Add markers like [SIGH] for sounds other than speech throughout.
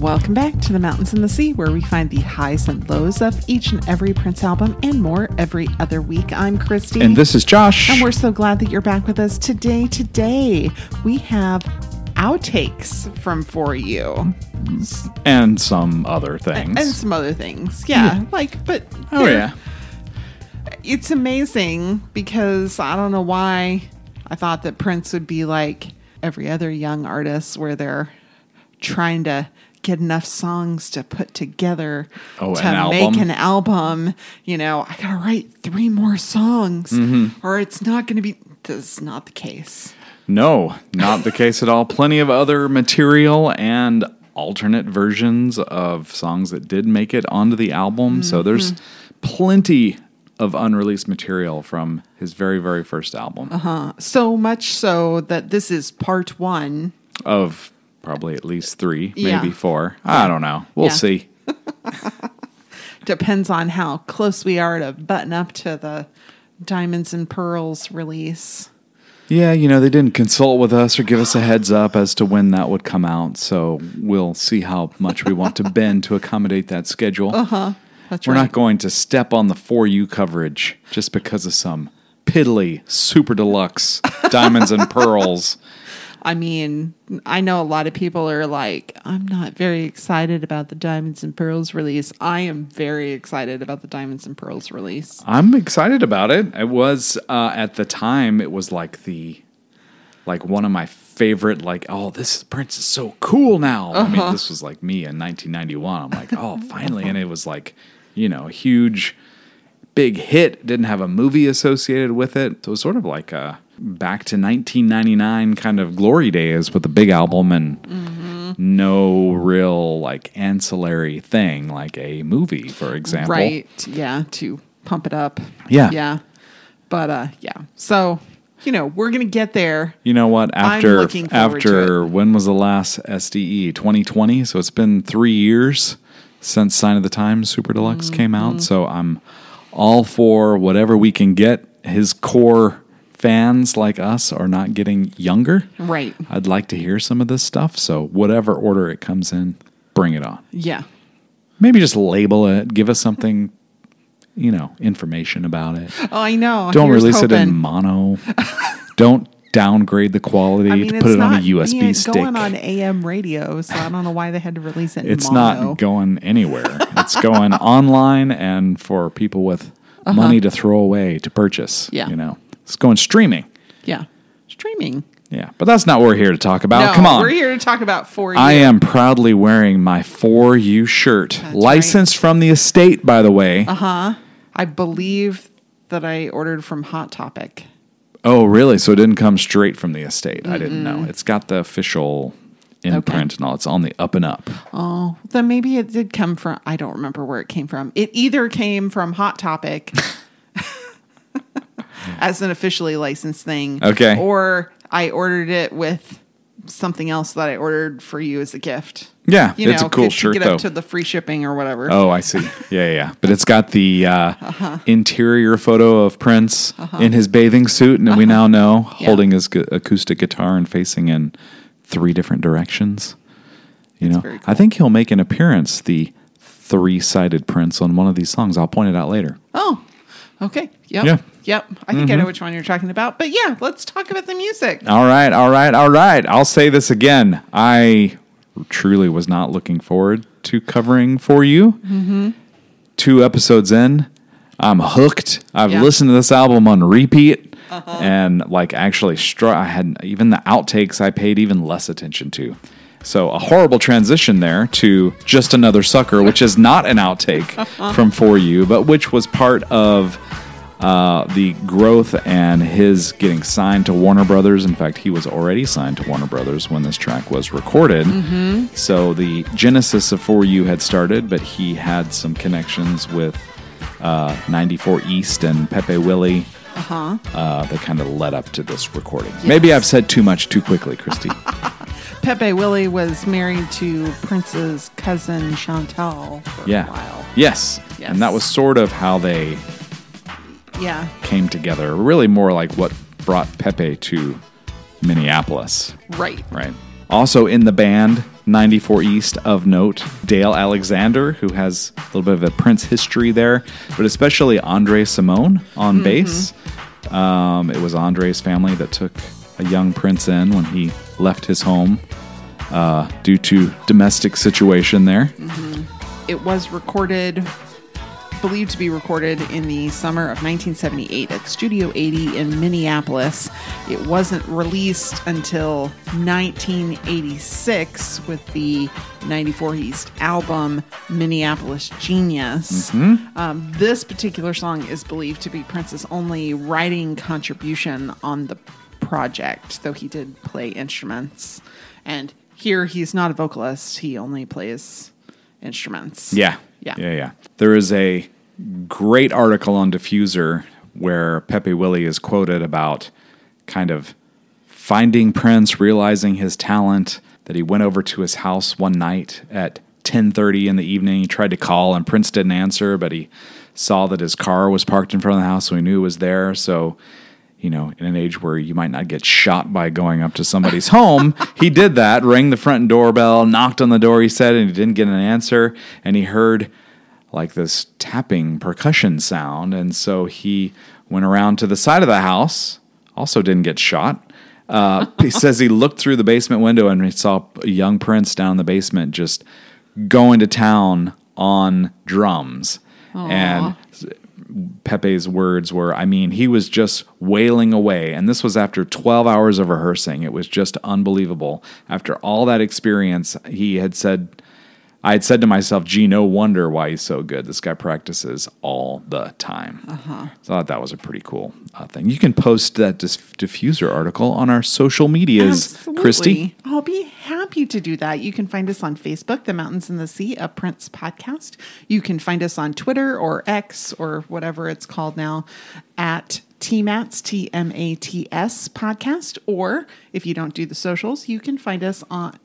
Welcome back to the Mountains and the Sea, where we find the highs and lows of each and every Prince album and more every other week. I'm Christy. And this is Josh. And we're so glad that you're back with us today. Today, we have outtakes from For You and some other things. and some other things. Yeah, like, but. oh, yeah. It's amazing because I don't know why I thought that Prince would be like every other young artist where they're trying to get enough songs to put together Oh, to an make album? an album. You know, I gotta write three more songs Mm-hmm. or it's not gonna be. This is not the case. No, not the case at all. Plenty of other material and alternate versions of songs that did make it onto the album. So there's plenty of unreleased material from his very, very first album So much so that this is part one. of probably at least three, Yeah. maybe four. I don't know. We'll Yeah. see. [LAUGHS] Depends on how close we are to button up to the Diamonds and Pearls release. Yeah, you know, they didn't consult with us or give us a heads up as to when that would come out. So we'll see how much we want to [LAUGHS] bend to accommodate that schedule. Uh-huh. That's We're right. not going to step on the For You coverage just because of some piddly, super deluxe diamonds and pearls. I mean, I know a lot of people are like, I'm not very excited about the Diamonds and Pearls release. I am very excited about the Diamonds and Pearls release. I'm excited about it. It was uh, at the time. It was like the like one of my favorite. Like, oh, this Prince is so cool now. I mean, this was like me in 1991. I'm like, oh, finally, and it was like, you know, a huge, big hit. Didn't have a movie associated with it. So it was sort of like a back to 1999 kind of glory days with the big album and. No real like ancillary thing like a movie, for example. Right. Yeah. To pump it up. Yeah. Yeah. But uh yeah. So, you know, we're gonna get there. You know what? After looking forward to after when was the last SDE? 2020. So it's been three years since Sign of the Times Super Deluxe Mm-hmm. came out. So I'm all for whatever we can get. His core fans like us are not getting younger. Right. I'd like to hear some of this stuff. So whatever order it comes in, bring it on. Yeah. Maybe just label it. Give us something. You know, information about it. Oh, I know. Don't Here's release it in mono. [LAUGHS] Don't downgrade the quality I mean, to put it on a USB being- stick. going on AM radio, so I don't know why they had to release it. In it's mono. not going anywhere. [LAUGHS] it's going online and for people with money to throw away to purchase. Uh-huh. Yeah. You know, it's going streaming. Yeah, streaming. Yeah. But that's not what we're here to talk about. no, Come on. we're here to talk about for you. I am proudly wearing my For You shirt, licensed from the estate, by the way. Uh-huh. I believe that I ordered from Hot Topic. Oh, really? So it didn't come straight from the estate. I didn't know. It's got the official imprint and all. It's on the up and up. Oh, then maybe it did come from. I don't remember where it came from. It either came from Hot Topic [LAUGHS] as an officially licensed thing, Okay. or I ordered it with something else that I ordered for you as a gift. Yeah, You it's know, a cool to shirt get though. up to the free shipping or whatever. Oh, I see. [LAUGHS] Yeah, yeah. But it's got the uh, Uh-huh. interior photo of Prince in his bathing suit, and we now know Uh-huh. Yeah. holding his gu- acoustic guitar and facing in three different directions. You know, very I think he'll make an appearance, the three-sided Prince, on one of these songs. I'll point it out later. Oh, okay. Yep. Yeah. Mm-hmm. Yep. I think I know which one you're talking about. But yeah, let's talk about the music. All right, all right, all right. I'll say this again. I truly was not looking forward to covering for you. Mm-hmm. Two episodes in, I'm hooked. I've Yeah. Uh-huh. listened to this album on repeat, and like actually, str- I had even the outtakes I paid even less attention to. So a horrible transition there to just another sucker, which is not an outtake [LAUGHS] from for you, but which was part of uh, the growth and his getting signed to Warner Brothers. In fact, he was already signed to Warner Brothers when this track was recorded. So the genesis of For You had started, but he had some connections with uh, 94 East and Pepe Willie. Uh-huh. that kind of led up to this recording. Maybe I've said too much too quickly, Christy. [LAUGHS] Pepe Willie was married to Prince's cousin Shauntel for yeah. a while. Yes. Yes. And that was sort of how they Yeah. came together. Really more like what brought Pepe to Minneapolis. Right. Right. Also in the band, 94 East of note, Dale Alexander, who has a little bit of a Prince history there, but especially Andre Cymone on bass. Um, it was Andre's family that took a young Prince in when he left his home uh, due to domestic situation there. It was recorded, believed to be recorded in the summer of 1978 at Studio 80 in Minneapolis. It wasn't released until 1986 with the 94 East album Minneapolis Genius. Um, this particular song is believed to be Prince's only writing contribution on the project, though he did play instruments. And here he's not a vocalist, he only plays instruments. Yeah. Yeah. Yeah, yeah. There is a great article on Diffuser where Pepe Willie is quoted about kind of finding Prince, realizing his talent, that he went over to his house one night at 10:30 in the evening. He tried to call and Prince didn't answer, but he saw that his car was parked in front of the house, so he knew it was there. So you know, in an age where you might not get shot by going up to somebody's [LAUGHS] home, he did that, rang the front doorbell, knocked on the door, he said, and he didn't get an answer. And he heard like this tapping percussion sound. And so he went around to the side of the house, also didn't get shot. Uh, [LAUGHS] he says he looked through the basement window and he saw a young prince down in the basement just going to town on drums. And Pepe's words were, I mean, he was just wailing away. And this was after 12 hours of rehearsing. It was just unbelievable. After all that experience, he had said, I had said to myself, gee, no wonder why he's so good. This guy practices all the time. Uh-huh. So I thought that was a pretty cool uh, thing. You can post that dis- Diffuser article on our social medias, Absolutely. Christy. I'll be happy to do that. You can find us on Facebook, The Mountains and the Sea, a Prince podcast. You can find us on Twitter or X or whatever it's called now at TMATS, T M A T S podcast. Or if you don't do the socials, you can find us on,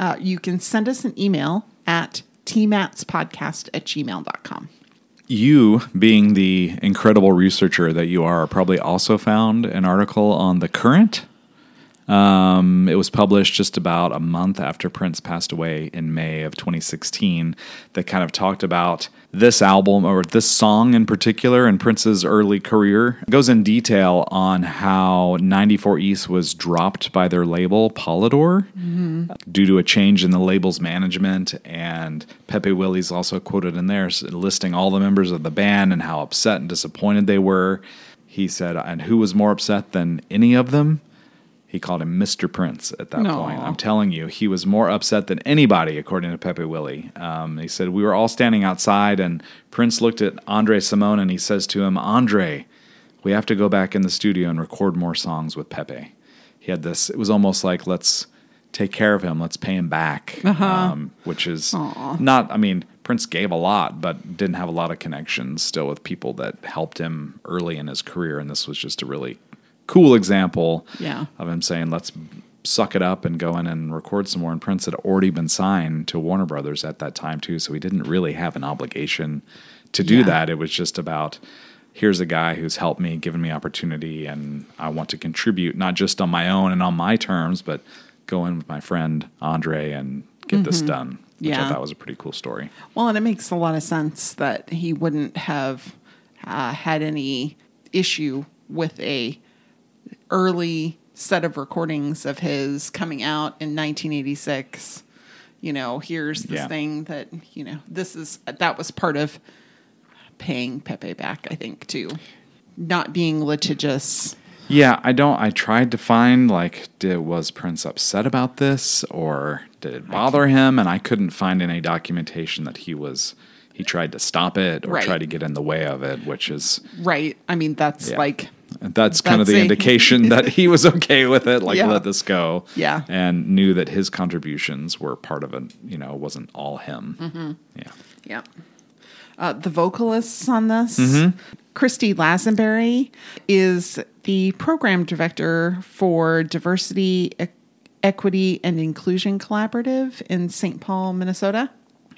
uh, you can send us an email at tmatspodcast at gmail.com. You, being the incredible researcher that you are, probably also found an article on The Current. Um, it was published just about a month after Prince passed away in May of 2016 that kind of talked about this album or this song in particular in Prince's early career. It goes in detail on how 94 East was dropped by their label, Polydor, due to a change in the label's management. And Pepe Willie's also quoted in there listing all the members of the band and how upset and disappointed they were. He said, and who was more upset than any of them? He called him Mr. Prince at that No. point. I'm telling you, he was more upset than anybody, according to Pepe Willie. Um, he said, We were all standing outside, and Prince looked at Andre Cymone and he says to him, Andre, we have to go back in the studio and record more songs with Pepe. He had this, it was almost like, let's take care of him, let's pay him back, um, which is not, I mean, Prince gave a lot, but didn't have a lot of connections still with people that helped him early in his career. And this was just a really cool example Yeah. of him saying, let's suck it up and go in and record some more. And Prince had already been signed to Warner Brothers at that time, too. So he didn't really have an obligation to do Yeah. that. It was just about, here's a guy who's helped me, given me opportunity, and I want to contribute, not just on my own and on my terms, but go in with my friend Andre and get this done. Which I Mm-hmm. Thought was a pretty cool story. Well, and it makes a lot of sense that he wouldn't have uh, had any issue with a early set of recordings of his coming out in 1986. You know, here's this Yeah. thing that you know this is that was part of paying Pepe back. I think too, not being litigious. Yeah, I don't. I tried to find like, did was Prince upset about this, or did it bother him? And I couldn't find any documentation that he was. He tried to stop it or Right. tried to get in the way of it, which is Right. I mean, that's yeah. like that's kind of the indication that he was okay with it. Like Yeah. let this go. Yeah. and knew that his contributions were part of it. You know, wasn't all him. Mm-hmm. Yeah. Yeah. Uh, the vocalists on this, Mm-hmm. Kristie Lazenberry is the program director for Diversity, E- Equity, and Inclusion Collaborative in St. Paul, Minnesota.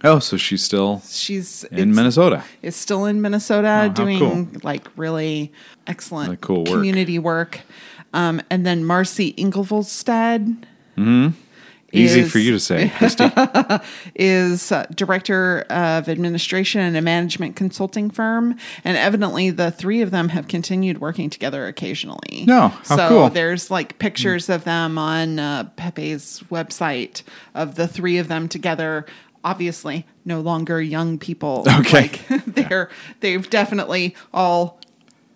Oh, so she's still She's in Minnesota. Is still in Minnesota how doing cool. like really excellent cool work. community work. Um, and then Marcy Ingvoldstad Easy is- for you to say, Christy. [LAUGHS] is uh, director of administration and a management consulting firm, and evidently the three of them have continued working together occasionally. No, how so cool. there's like pictures of them on uh, Pepe's website of the three of them together. Obviously, no longer young people. [LAUGHS] Okay. Like, [LAUGHS] they're they've definitely all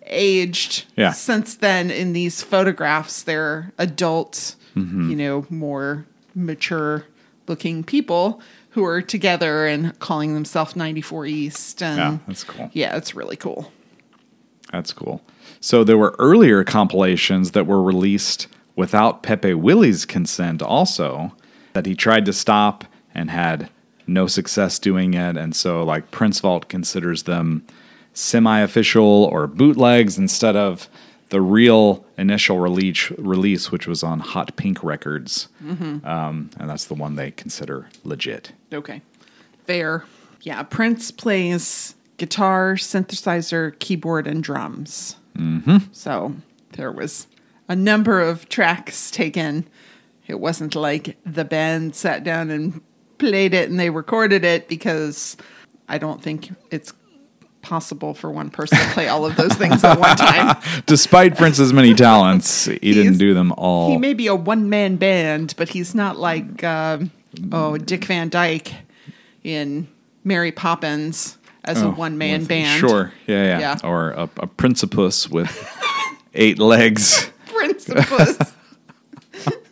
aged Yeah. since then in these photographs they're adult Mm-hmm. you know more mature looking people who are together and calling themselves 94 east and Yeah, that's cool. yeah it's really cool That's cool. So there were earlier compilations that were released without Pepe Willie's consent, also that he tried to stop and had no success doing it. And so, like Prince Vault considers them semi-official or bootlegs instead of the real initial release, release which was on Hot Pink Records, um, and that's the one they consider legit. okay fair yeah prince plays guitar synthesizer keyboard and drums mm-hmm. so there was a number of tracks taken it wasn't like the band sat down and played it and they recorded it because i don't think it's possible for one person to play all of those things at one time [LAUGHS] Despite Prince's many talents, he didn't do them all. he may be a one-man band but he's not like um, oh dick van dyke in mary poppins as a one man band Sure. Yeah, yeah. Yeah. Or a, a principus with eight legs. [LAUGHS] Principus.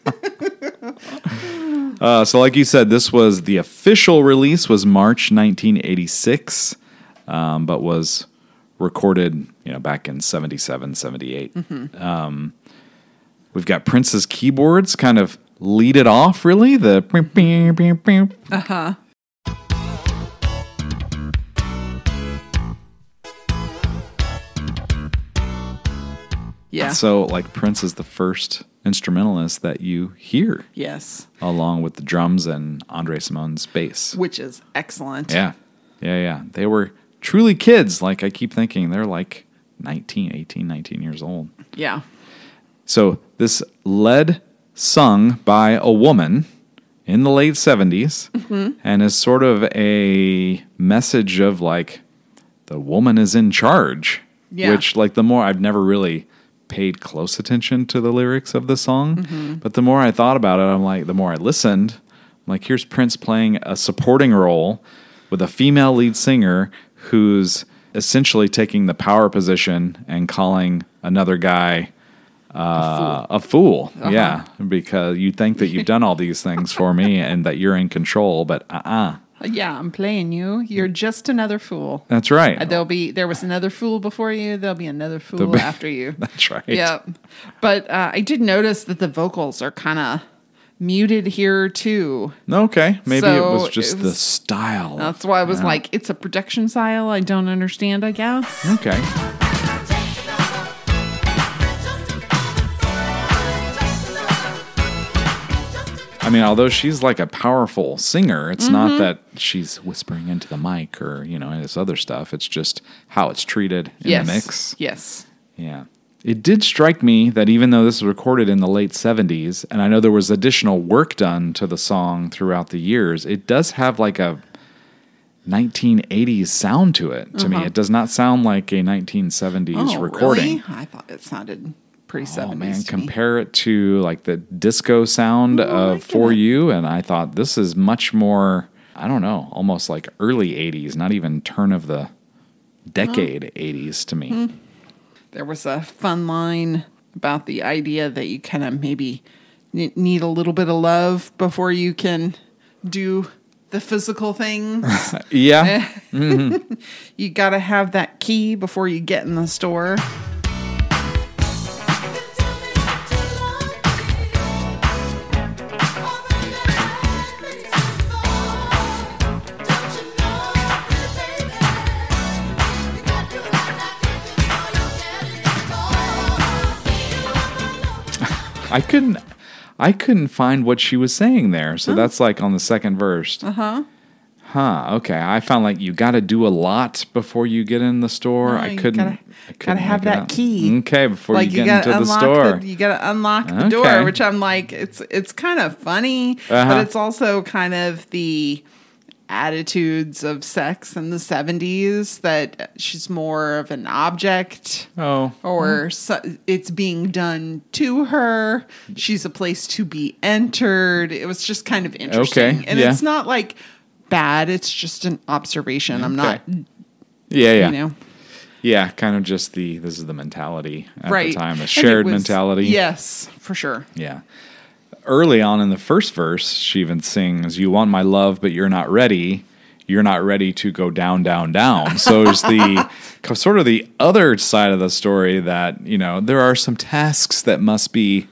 [LAUGHS] Uh, so, like you said, this was the official release was March 1986, um, but was recorded, you know, back in 77, 78. Um, we've got Prince's keyboards kind of lead it off, really. The Uh huh. Yeah. so like Prince is the first instrumentalist that you hear, yes. along with the drums and Andre Cymone's bass. Which is excellent. Yeah. Yeah, yeah. They were truly kids. Like I keep thinking they're like 19, 18, 19 years old. Yeah. So this led sung by a woman in the late 70s mm-hmm. and is sort of a message of like the woman is in charge. Yeah. Which like the more I've never really paid close attention to the lyrics of the song, but the more I thought about it, I'm like the more I listened, I'm like here's Prince playing a supporting role with a female lead singer who's essentially taking the power position and calling another guy uh, a fool. Yeah, because you think that you've done all these things for me and that you're in control, but uh uh Yeah, I'm playing you. You're just another fool. That's right. Uh, There'll be there was another fool before you. There'll be another fool be- after you. [LAUGHS] That's right. Yep. But uh, I did notice that the vocals are kind of muted here too. Okay. Maybe So it was just it the style. That's why I was like, it's a production style I don't understand. I guess. Okay. I mean, although she's like a powerful singer, it's Mm-hmm. not that she's whispering into the mic or, you know, this other stuff. It's just how it's treated in yes. the mix. Yes. Yeah. It did strike me that even though this was recorded in the late 70s, and I know there was additional work done to the song throughout the years, it does have like a 1980s sound to it to me. It does not sound like a 1970s Uh-huh. Oh, recording. really? I thought it sounded pretty Oh 70s. man, to me. compare it to like the disco sound Ooh, of For. You, and I thought this is much more, I don't know, almost like early 80s, not even turn of the decade 80s to me. Hmm. There was a fun line about the idea that you kind of maybe need a little bit of love before you can do the physical things. [LAUGHS] Yeah. [LAUGHS] you got to have that key before you get in the store. I couldn't I couldn't find what she was saying there. So that's like on the second verse. Uh-huh. Huh. Okay. I found like you got to do a lot before you get in the store. No, I couldn't. gotta- I couldn't gotta have that out. key. Okay. Before like you you, get into the store. the, you gotta unlock the Okay. door, which I'm like, it's it's kind of funny, Uh-huh. but it's also kind of the attitudes of sex in the 70s that she's more of an object oh. or mm-hmm. so, it's being done to her. She's a place to be entered. It was just kind of interesting. Okay, And yeah. it's not like bad, it's just an observation. I'm not, Yeah. Yeah. you know, Yeah. Kind of just the this is the mentality at right. the time, it shared was- mentality. Yes, for sure. Yeah. Early on in the first verse, she even sings, You want my love, but you're not ready. You're not ready to go down, down, down. So there's the [LAUGHS] sort of the other side of the story that, you know, there are some tasks that must be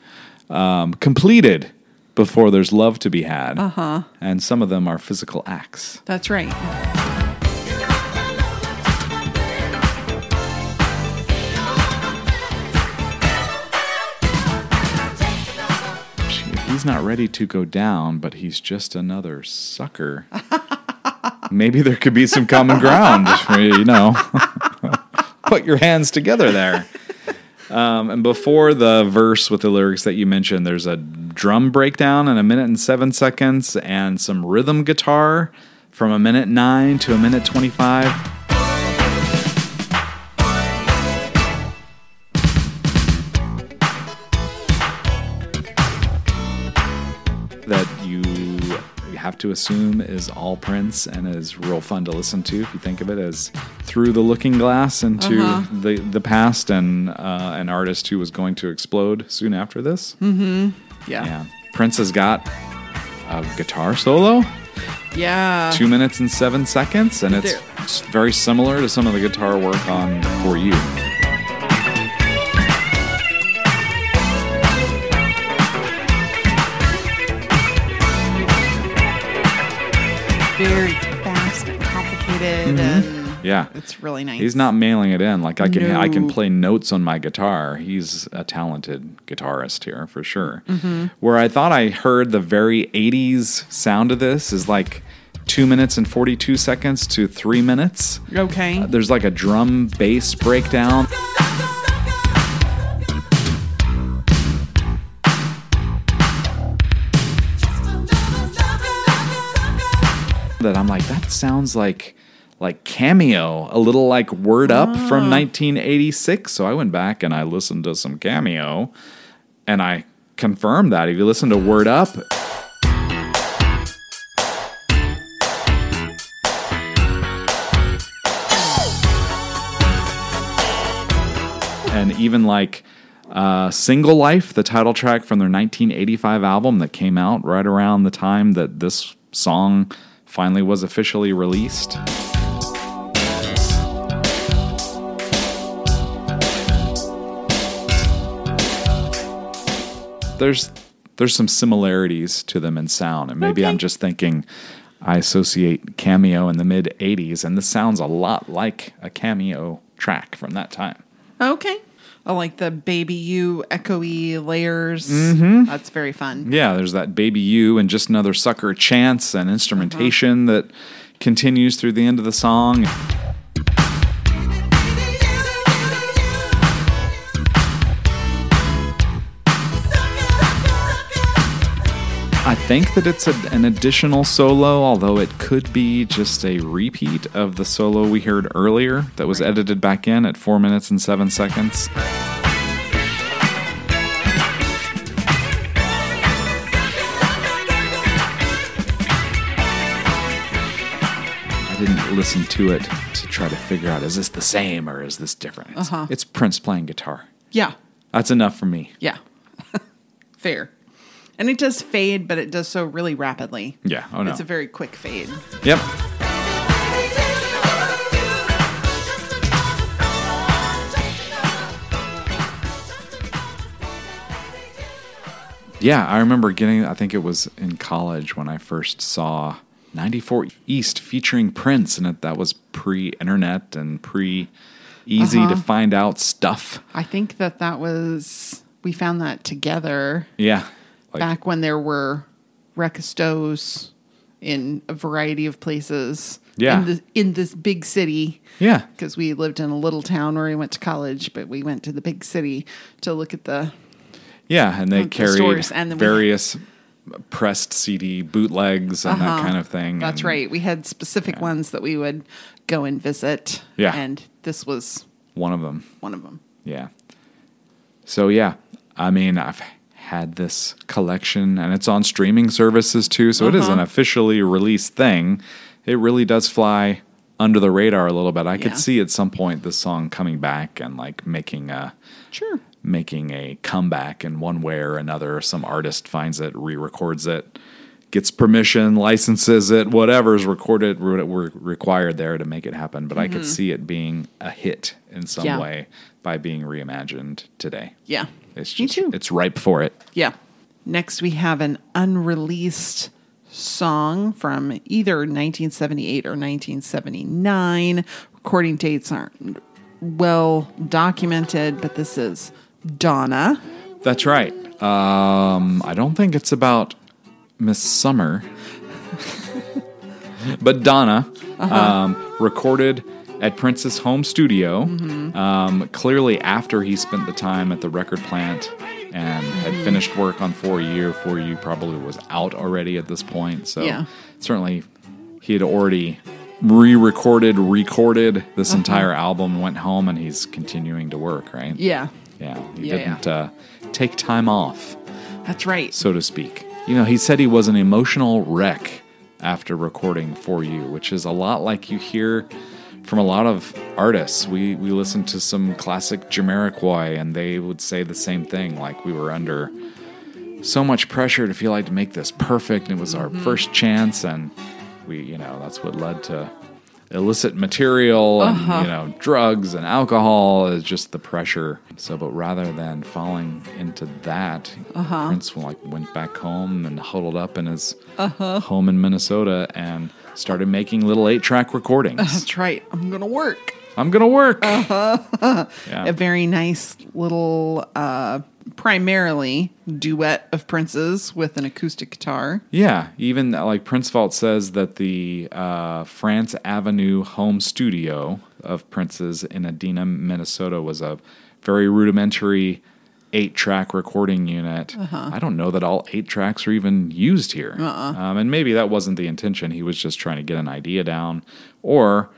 um, completed before there's love to be had. Uh-huh. And some of them are physical acts. That's right. He's not ready to go down, but he's just another sucker. [LAUGHS] Maybe there could be some common ground, you know. [LAUGHS] Put your hands together there. Um, and before the verse with the lyrics that you mentioned, there's a drum breakdown in a minute and seven seconds, and some rhythm guitar from a minute nine to a minute 25. To assume is all Prince and is real fun to listen to if you think of it as through the looking glass into the the past and uh, an artist who was going to explode soon after this. Yeah. Yeah, Prince has got a guitar solo, Yeah. two minutes and seven seconds, and it's There- very similar to some of the guitar work on For You. Very fast and complicated and Yeah, it's really nice. He's not mailing it in. Like I can I can play notes on my guitar. He's a talented guitarist here for sure. Mm-hmm. Where I thought I heard the very 80s sound of this is like 2 minutes and 42 seconds to 3 minutes. Okay. There's like a drum bass breakdown. That I'm like, that sounds like like cameo, a little like word up from 1986. So I went back and I listened to some cameo, and I confirmed that if you listen to word up. And even like uh, Single Life, the title track from their 1985 album that came out right around the time that this song finally was officially released. There's there's some similarities to them in sound, and maybe I'm just thinking I associate Cameo in the mid 80s, and this sounds a lot like a Cameo track from that time. Okay. I like the baby you echoey layers. Mm-hmm. That's very fun. Yeah, there's that baby you and just another sucker chance and instrumentation uh-huh. that continues through the end of the song. I think that it's a, an additional solo, although it could be just a repeat of the solo we heard earlier that was edited back in at four minutes and seven seconds. I didn't listen to it to try to figure out is this the same or is this different? It's, Uh-huh. it's Prince playing guitar. Yeah. That's enough for me. Yeah. [LAUGHS] Fair. And it does fade, but it does so really rapidly. Yeah. Oh no. It's a very quick fade. yep. Yeah, I remember getting. I think it was in college when I first saw 94 East featuring Prince, and it, that was pre-internet and pre-easy to Uh-huh. find out stuff. I think that that was, we found that together Yeah, like, back when there were Recastos in a variety of places. Yeah. In, the, in this big city. Yeah. Because we lived in a little town where we went to college, but we went to the big city to look at the. Yeah, and they the carried stores, and various pressed CD bootlegs and that kind of thing. Uh-huh. That's and right. We had specific ones that we would go and visit. Yeah. And this was One of them. one of them. Yeah. So yeah, I mean, I've had this collection, and it's on streaming services too. So it is an Uh-huh. officially released thing. It really does fly under the radar a little bit. I Yeah. could see at some point this song coming back and like making a Sure. making a comeback in one way or another. Some artist finds it, re-records it, gets permission, licenses it, whatever's recorded re- re- required there to make it happen. But I could see it being a hit in some Mm-hmm. Yeah. way by being reimagined today. Yeah. It's Me just too. it's ripe for it. Yeah. Next, we have an unreleased song from either 1978 or 1979. Recording dates aren't well documented, but this is Donna. That's right. Um, I don't think it's about Miss Summer, [LAUGHS] but Donna Uh-huh. um, recorded at Prince's home studio. Mm-hmm. Um, clearly, after he spent the time at the record plant and had Mm-hmm. finished work on For You. For You probably was out already at this point, so Yeah. certainly he had already re-recorded, recorded this Uh-huh. entire album, went home, and he's continuing to work. Right? Yeah, Yeah, he Yeah, didn't Uh, take time off, that's right. so to speak. You know, he said he was an emotional wreck after recording For You, which is a lot like you hear from a lot of artists. We we listened to some classic Jamiroquai, and they would say the same thing. Like we were under so much pressure to feel like to make this perfect, and it was our mm-hmm. first chance, and we, you know, that's what led to illicit material and uh-huh. you know drugs and alcohol is just the pressure so but rather than falling into that uh-huh. prince like went back home and huddled up in his uh-huh. home in minnesota and started making little eight track recordings [LAUGHS] That's right. I'm gonna work. i'm gonna work [LAUGHS] A yeah. very nice little, uh, primarily duet of Prince's with an acoustic guitar. yeah even like prince vault says that the uh, france avenue home studio of prince's in Edina minnesota was a very rudimentary eight track recording unit. I don't know that all eight tracks are even used here. Um, and maybe that wasn't the intention. He was just trying to get an idea down or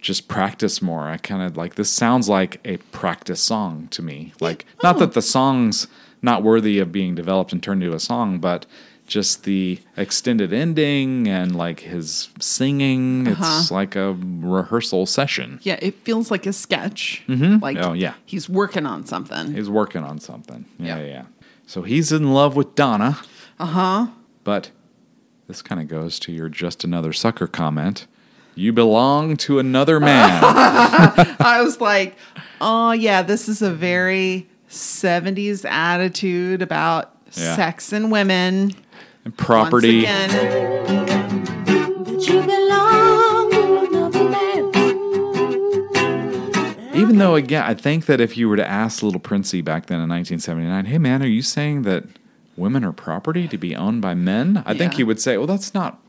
just practice more. I kind of like this sounds like a practice song to me. Like, not that the song's not worthy of being developed and turned into a song, but just the extended ending and like his singing. It's like a rehearsal session. Yeah, it feels like a sketch. Mm-hmm. Like Oh, yeah. he's working on something. He's working on something. Yeah, Yeah. yeah. yeah. So he's in love with Donna. Uh huh. But this kind of goes to your just another sucker comment. You belong to another man. [LAUGHS] I was like, oh yeah, this is a very 70s attitude about Yeah. sex and women. And property. Once again, But you belong to another man. Even though, again, I think that if you were to ask Little Princey back then in 1979, hey man, are you saying that women are property to be owned by men? I think he would say, well, that's not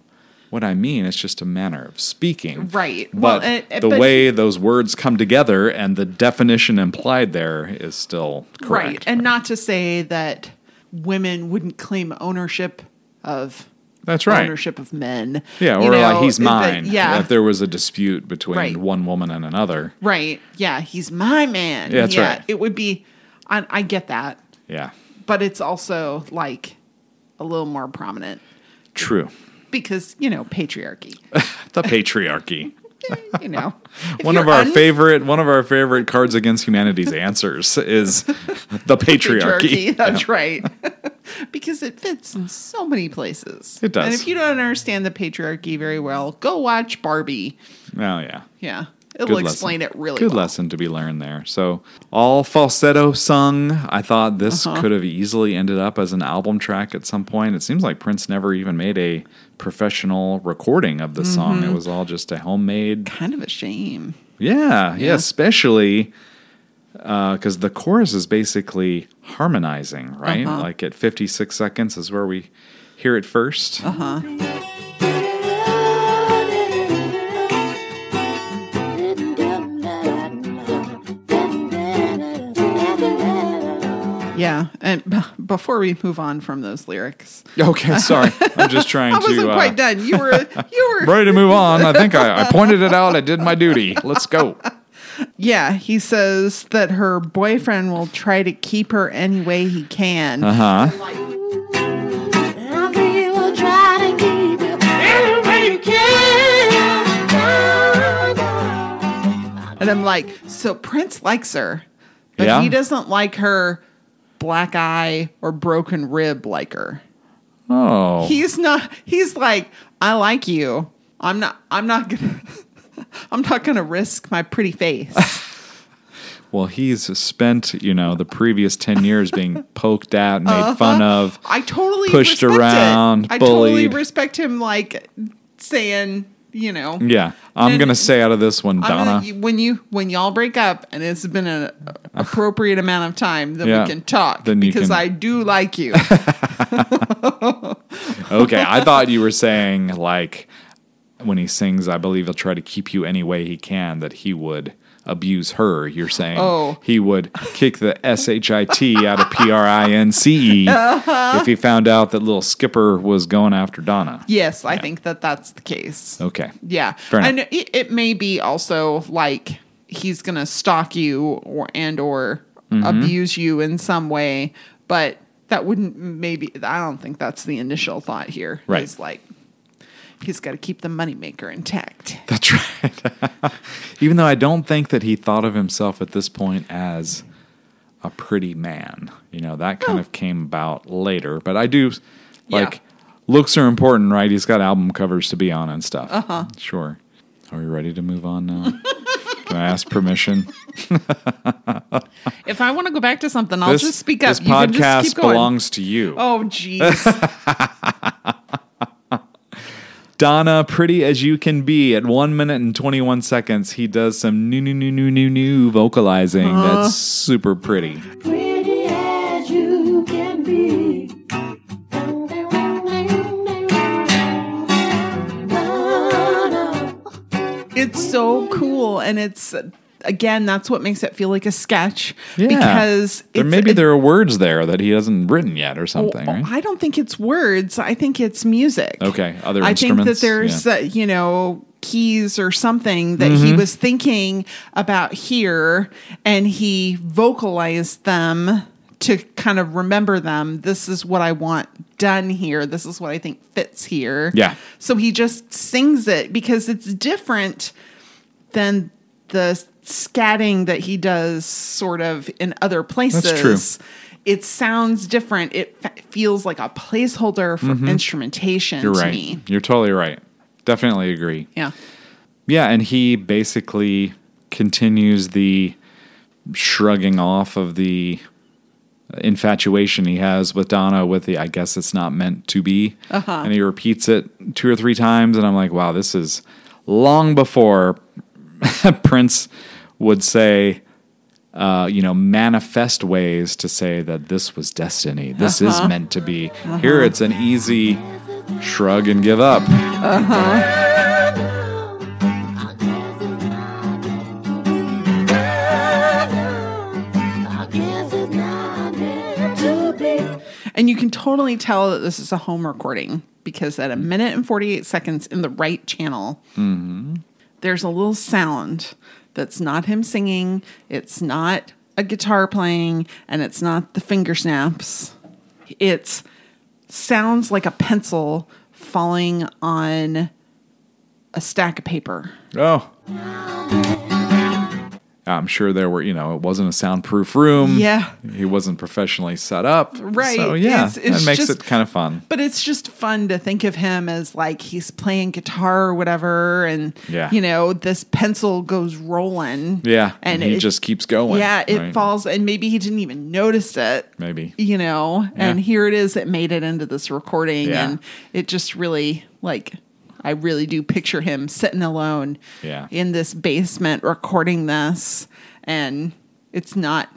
what I mean. It's just a manner of speaking. Right. But Well, uh, uh, the but- way those words come together and the definition implied there is still correct. right. And not to say that women wouldn't claim ownership of That's right. ownership of men. Yeah, You or like he's mine. yeah. If there was a dispute between Right. one woman and another. right. Yeah. He's my man. Yeah, that's right. It would be, I, I get that. Yeah. But it's also like a little more prominent True. because, you know, patriarchy. [LAUGHS] The patriarchy. [LAUGHS] you know. [LAUGHS] One of our un- favorite one of our favorite cards against humanity's answers is the [LAUGHS] patriarchy. That's right. [LAUGHS] because it fits in so many places. It does. And if you don't understand the patriarchy very well, go watch Barbie. Oh yeah. Yeah. It'll Good explain lesson. it really Good well. lesson to be learned there. So all falsetto sung. I thought this Uh-huh. could have easily ended up as an album track at some point. It seems like Prince never even made a professional recording of the song. Mm-hmm. It was all just a homemade Kind of a shame. Yeah, yeah, especially because the chorus is basically harmonizing, right? Uh-huh. Like at 56 seconds is where we hear it 1st before we move on from those lyrics, Okay, [LAUGHS] sorry. I'm just trying I wasn't to. uh, quite done. You were, you were, [LAUGHS] Ready to move on. I think I, I [LAUGHS] pointed it out. I did my duty. Let's go. yeah. He says that her boyfriend will try to keep her any way he can. Uh huh. And he will try to keep you any way you can. And I'm like, so Prince likes her, but Yeah. he doesn't like her black eye or broken rib like her. Oh. He's not he's like, I like you. I'm not I'm not gonna [LAUGHS] I'm not gonna risk my pretty face. [LAUGHS] Well, he's spent, you know, the previous 10 years being [LAUGHS] poked at, made uh-huh. fun of. I totally Pushed around, It. I totally bullied. respect him like saying, you know, Yeah. I'm And- going to say out of this one, Donna. gonna- when you when y'all break up and it's been an [SIGHS] appropriate amount of time, then Yeah. we can talk because can- I do like you. [LAUGHS] okay. I thought you were saying, like, when he sings, I believe he'll try to keep you any way he can, that he would abuse her. You're saying Oh. he would kick the S H I T out of P R I N C E [LAUGHS] Uh-huh. if he found out that little Skipper was going after Donna. yes, I think that that's the case. Okay. Yeah, and it, it may be also like he's gonna stalk you or and or Mm-hmm. abuse you in some way, but that wouldn't maybe. I don't think that's the initial thought here. Right. It's like he's got to keep the moneymaker intact. [LAUGHS] That's right. [LAUGHS] Even though I don't think that he thought of himself at this point as a pretty man. You know, that kind of came about later. But I do like Yeah. looks are important, right? He's got album covers to be on and stuff. Uh-huh. Sure. Are we ready to move on now? [LAUGHS] Can I ask permission? If I want to go back to something, I'll this just speak up. this You can just podcast belongs to you. Oh, jeez. Donna, pretty as you can be, at one minute and 21 seconds, he does some new, new, new, new, new, new vocalizing. Uh-huh. That's super pretty. Pretty as you can be. it's so cool, and it's again that's what makes it feel like a sketch Yeah. because there, it's, maybe there are words there that he hasn't written yet or something, Oh, right? I don't think it's words. I think it's music. Okay, other I think that there's yeah. uh, you know keys or something that he Mm-hmm. was thinking about here, and he vocalized them to kind of remember them. This is what I want done here. This is what I think fits here. Yeah. So he just sings it because it's different than the scatting that he does sort of in other places. true. It sounds different. It f- feels like a placeholder for instrumentation Mm-hmm. You're to right. me. You're totally right. Definitely agree. Yeah. Yeah, and he basically continues the shrugging off of the infatuation he has with Donna with the I guess it's not meant to be. Uh-huh. And he repeats it two or three times and I'm like, wow, this is long before [LAUGHS] Prince would say uh, you know, manifest ways to say that this was destiny. This is meant to be. Here it's an easy shrug and give up. Uh-huh. And you can totally tell that this is a home recording because at a minute and 48 seconds in the right channel, there's a little sound that's not him singing, it's not a guitar playing, and it's not the finger snaps. It sounds like a pencil falling on a stack of paper. Oh. I'm sure there were, you know, it wasn't a soundproof room. Yeah. He wasn't professionally set up. Right. So, yeah, It's- it's that makes just- it kind of fun. But it's just fun to think of him as like he's playing guitar or whatever, and Yeah. you know this pencil goes rolling. Yeah. and And, he it- just keeps going. yeah, it right? falls, and maybe he didn't even notice it. Maybe. you know, and here it is. It made it into this recording, Yeah. and it just really like. I really do picture him sitting alone Yeah. in this basement recording this, and it's not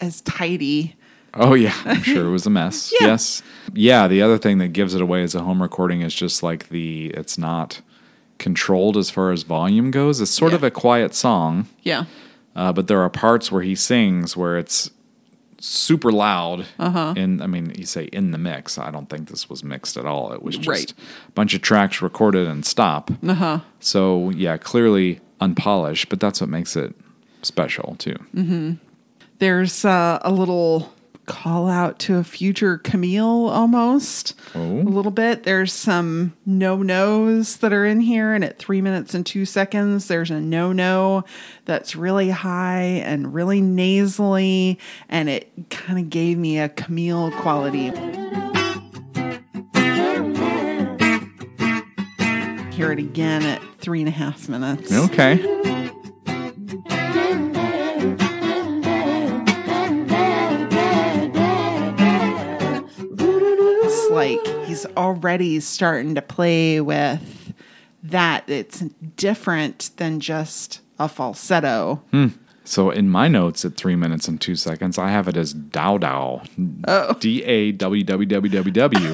as tidy. Oh, yeah. I'm sure it was a mess. [LAUGHS] Yeah. Yes. Yeah. The other thing that gives it away as a home recording is just like the, it's not controlled as far as volume goes. It's sort Yeah. of a quiet song. Yeah. Uh, but there are parts where he sings where it's super loud. Uh-huh. In I mean, you say in the mix. I don't think this was mixed at all. It was just Right. a bunch of tracks recorded and stop. Uh huh. So yeah, clearly unpolished, but that's what makes it special too. There's uh, a little call out to a future Camille almost. Oh. A little bit. There's some no nos that are in here, and at three minutes and two seconds, there's a no no that's really high and really nasally, and it kind of gave me a Camille quality. Hear it again at three and a half minutes. Okay. Like he's already starting to play with that it's different than just a falsetto. Hmm. So in my notes at three minutes and two seconds, I have it as Dow Dow. Oh. D A W W W W W.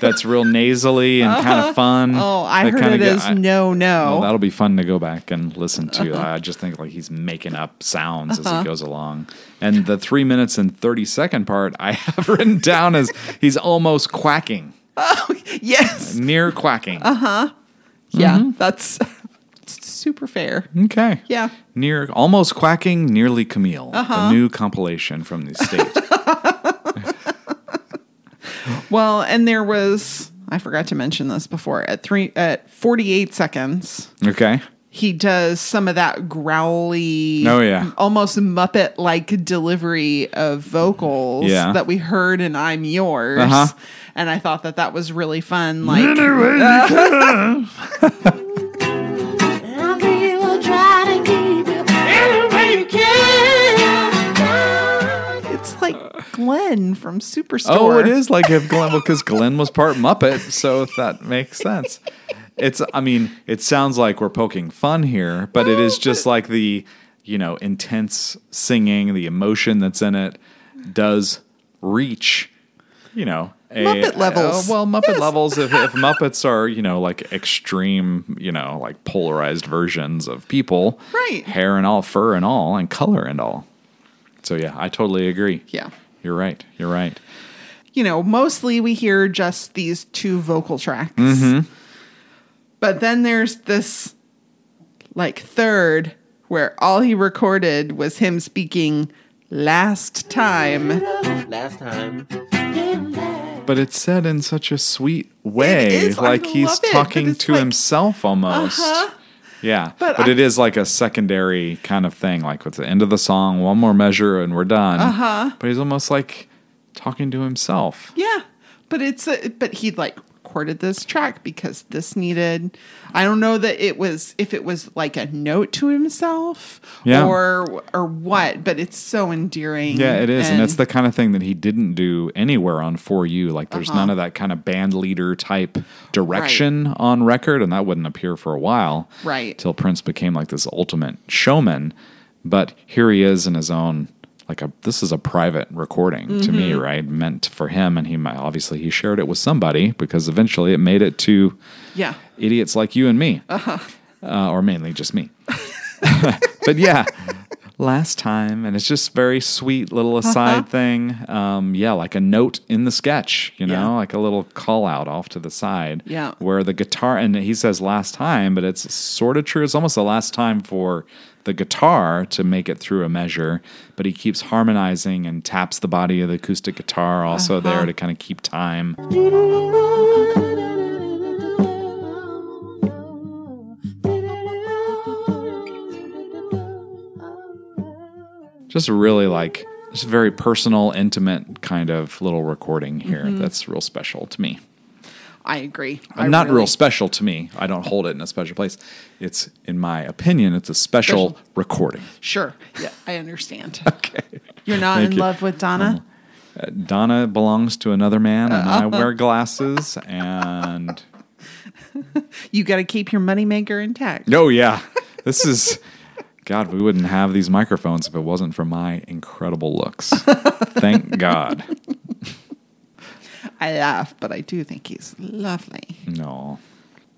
That's real nasally and kind of fun. Oh, I That heard it as no no. Well, that'll be fun to go back and listen to. Uh-huh. I just think like he's making up sounds as he goes along. And the three minutes and 30 second part I have [LAUGHS] written down as he's almost quacking, Oh, [LAUGHS] yes. near quacking. Uh-huh. Yeah, that's super fair. Okay. Yeah. Near, almost quacking, nearly Camille. Uh-huh. The new compilation from the state. [LAUGHS] Well, and there was I forgot to mention this before at 3 at 48 seconds. okay. He does some of that growly, Oh, yeah. almost Muppet like delivery of vocals Yeah. that we heard in I'm Yours. Uh-huh. And I thought that that was really fun. Like, [LAUGHS] Glenn from Superstore. Oh, it is like if Glenn, because Glenn was part Muppet, so if that makes sense. It's, I mean, it sounds like we're poking fun here, but it is just like the, you know, intense singing, the emotion that's in it does reach, you know, a, Muppet levels. uh, well, Muppet Yes. levels. If, if [LAUGHS] Muppets are, you know, like extreme, you know, like polarized versions of people, Right. Hair and all, fur and all, and color and all. So yeah, I totally agree. Yeah. You're right. You're right. You know, mostly we hear just these two vocal tracks. Mm-hmm. But then there's this like third where all he recorded was him speaking last time. Last time. But it's said in such a sweet way, is. I like he's it, talking to like- himself almost. Uh-huh. Yeah, But but, I- it is like a secondary kind of thing. Like with the end of the song, one more measure and we're done. Uh-huh. But he's almost like talking to himself. Yeah. But it's a, but he like recorded this track because this needed I don't know that it was if it was like a note to himself Yeah. or or what, but it's so endearing. Yeah, it is, and, it's the kind of thing that he didn't do anywhere on For You. Like, there's Uh-huh. none of that kind of band leader type direction on record, and that wouldn't appear for a while, Right. Till Prince became like this ultimate showman. But here he is in his own like a this is a private recording to me, Mm-hmm. right? Meant for him, and he might obviously he shared it with somebody because eventually it made it to yeah. idiots like you and me, uh-huh. uh, or mainly just me. [LAUGHS] but yeah, last time, and it's just very sweet little aside thing. Um, yeah, like a note in the sketch, you know, Yeah. like a little call out off to the side. Yeah. where the guitar, and he says last time, but it's sort of true. It's almost the last time for the guitar to make it through a measure, but he keeps harmonizing and taps the body of the acoustic guitar also there uh-huh. to kind of keep time. just really like just very personal, intimate kind of little recording here. Mm-hmm. That's real special to me. I agree. Uh, I Not really- real special to me. I don't hold it in a special place. It's, in my opinion, it's a special, Special. recording. Sure. [LAUGHS] Yeah, I understand. Okay. You're not Thank in you. love with Donna? Donna belongs to another man, and Uh-huh. I wear glasses. And [LAUGHS] You got to keep your moneymaker intact. oh yeah, this is God. We wouldn't have these microphones if it wasn't for my incredible looks. [LAUGHS] Thank God. I laugh, but I do think he's lovely. No.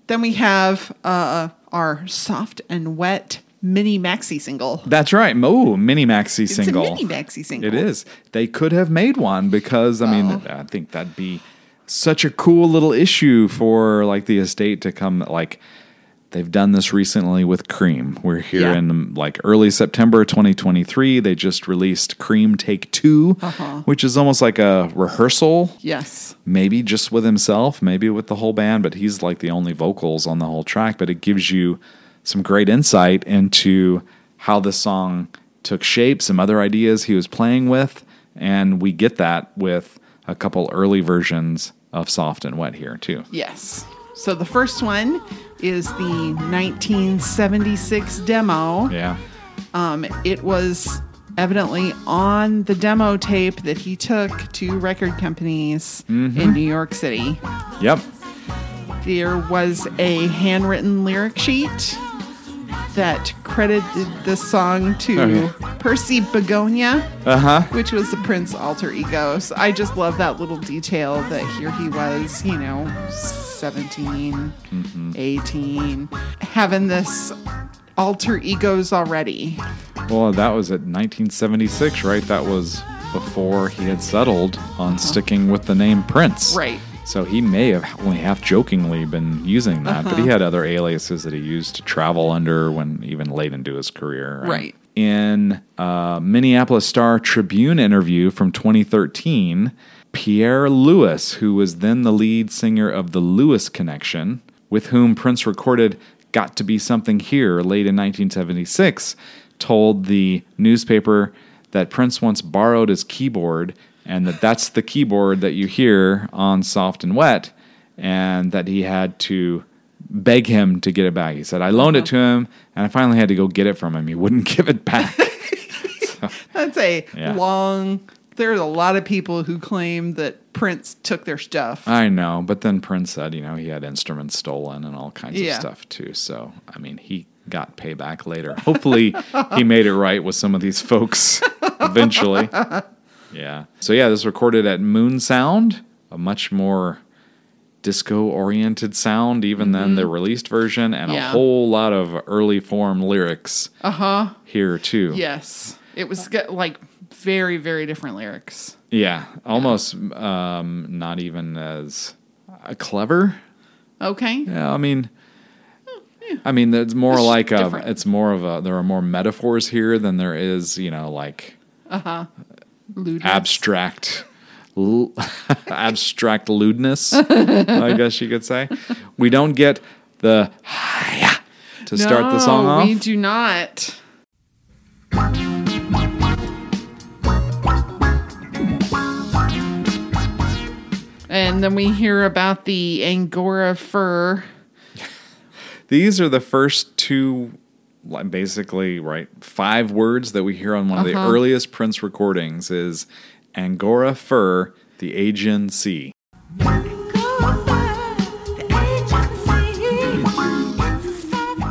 Then we have uh, our soft and wet mini maxi single. That's right. Oh, mini maxi It's single. a mini maxi single. It is. They could have made one because I mean, I think that'd be such a cool little issue for like the estate to come like they've done this recently with Cream. We're here Yeah. in like early September 2023. They just released Cream Take 2, Uh-huh. which is almost like a rehearsal Yes. maybe just with himself, maybe with the whole band, but he's like the only vocals on the whole track. But it gives you some great insight into how the song took shape, some other ideas he was playing with, and we get that with a couple early versions of Soft and Wet here too. Yes. So the first one is the 1976 demo. Yeah. Um, it was evidently on the demo tape that he took to record companies Mm-hmm. in New York City. Yep. There was a handwritten lyric sheet that credited the song to yeah. Percy Begonia, Uh huh. which was the Prince alter ego. So I just love that little detail that here he was, you know, 17, Mm-hmm. 18, having this alter egos already. Well, that was at 1976, right? That was before he had settled on sticking with the name Prince. Right. So he may have only half jokingly been using that, but he uh-huh. had other aliases that he used to travel under when even late into his career. Right. In a Minneapolis Star Tribune interview from 2013, Pierre Lewis, who was then the lead singer of the Lewis Connection, with whom Prince recorded Got to Be Something Here late in 1976, told the newspaper that Prince once borrowed his keyboard and that that's the keyboard that you hear on Soft and Wet, and that he had to beg him to get it back. He said, I loaned it to him, and I finally had to go get it from him. He wouldn't [LAUGHS] give it back. [LAUGHS] That's a Yeah. long. There's a lot of people who claim that Prince took their stuff. I know, but then Prince said, you know, he had instruments stolen and all kinds Yeah. of stuff too. So, I mean, he got payback later. Hopefully, he made it right with some of these folks [LAUGHS] eventually. Yeah. So, yeah, this was recorded at Moon Sound, a much more disco oriented sound, even than the released version, and a Mm-hmm. Whole lot of early form lyrics Uh huh. here too. Yes. It was like very, very different lyrics. Yeah, almost um, not even as uh, clever. Okay. Yeah, I mean, I mean, it's more It's like a, different. it's more of a. There are more metaphors here than there is, you know, like Lewdness. abstract, l- [LAUGHS] abstract lewdness. I guess you could say. We don't get the to start the song off. We do not. And then we hear about the Angora fur. These are the first two, basically, right, five words that we hear on one of the Uh-huh. earliest Prince recordings is Angora fur, the Aegean Sea.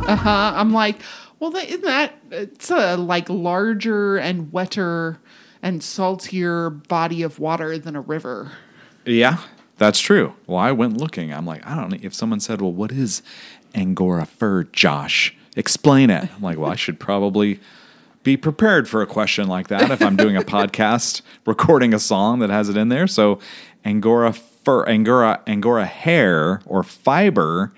Uh huh. I'm like, well, that, isn't that it's a like larger and wetter and saltier body of water than a river. Yeah, that's true. Well, I went looking. I'm like, I don't know. If someone said, well, what is Angora fur, Josh? Explain it. I'm like, well, I should probably be prepared for a question like that if I'm doing a [LAUGHS] podcast recording a song that has it in there. So, Angora fur, Angora, Angora hair or fiber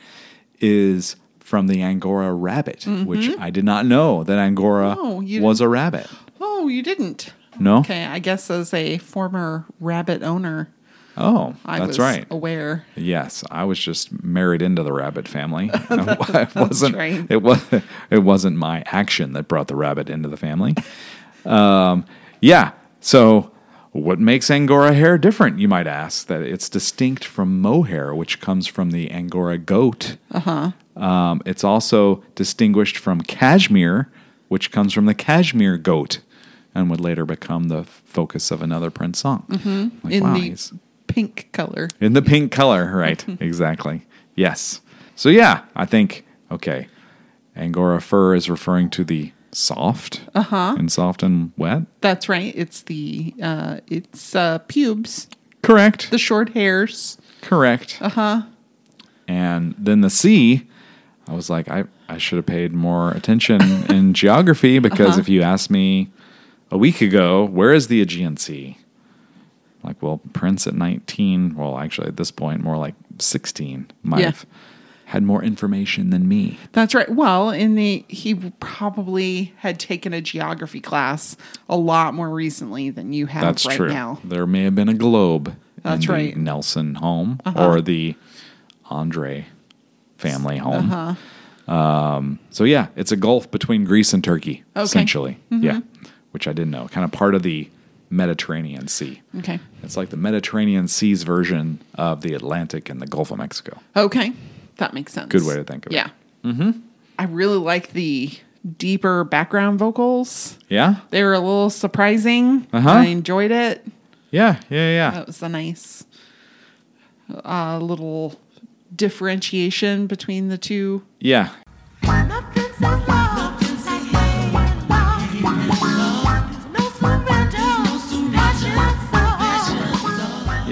is from the Angora rabbit, mm-hmm. which I did not know that Angora Oh, was a rabbit. Oh, you didn't. No? Okay, I guess as a former rabbit owner, Oh, I that's was right. aware. Yes, I was just married into the rabbit family. [LAUGHS] [LAUGHS] it wasn't. right. It was. It wasn't my action that brought the rabbit into the family. Um, yeah. So, what makes Angora hair different? You might ask. That it's distinct from mohair, which comes from the Angora goat. Uh huh. Um, it's also distinguished from cashmere, which comes from the cashmere goat, and would later become the focus of another Prince song. Mm-hmm. in the pink color. In the pink color, right? [LAUGHS] exactly. Yes. So yeah, I think okay. Angora fur is referring to the soft, uh-huh. and soft and wet. That's right. It's the uh it's uh pubes, Correct. the short hairs. Correct. Uh-huh. And then the sea, I was like, I, I should have paid more attention in [LAUGHS] geography because Uh-huh. if you asked me a week ago, where is the Aegean Sea? Like, well, Prince at 19, well, actually at this point, more like 16, might Yeah. have had more information than me. That's right. Well, in the he probably had taken a geography class a lot more recently than you have That's right true. now. There may have been a globe That's in the right. Uh-huh. Nelson home or the Andre family home. Uh-huh. Um, so yeah, it's a gulf between Greece and Turkey, Okay. Mm-hmm. essentially. Yeah, which I didn't know. Kind of part of the Mediterranean Sea. Okay. It's like the Mediterranean Sea's version of the Atlantic and the Gulf of Mexico. Okay. That makes sense. Good way to think of it. Yeah. Mm-hmm. I really like the deeper background vocals. Yeah, They were a little surprising. Uh-huh. I enjoyed it. yeah, yeah, yeah. That was a nice uh, little differentiation between the two. yeah,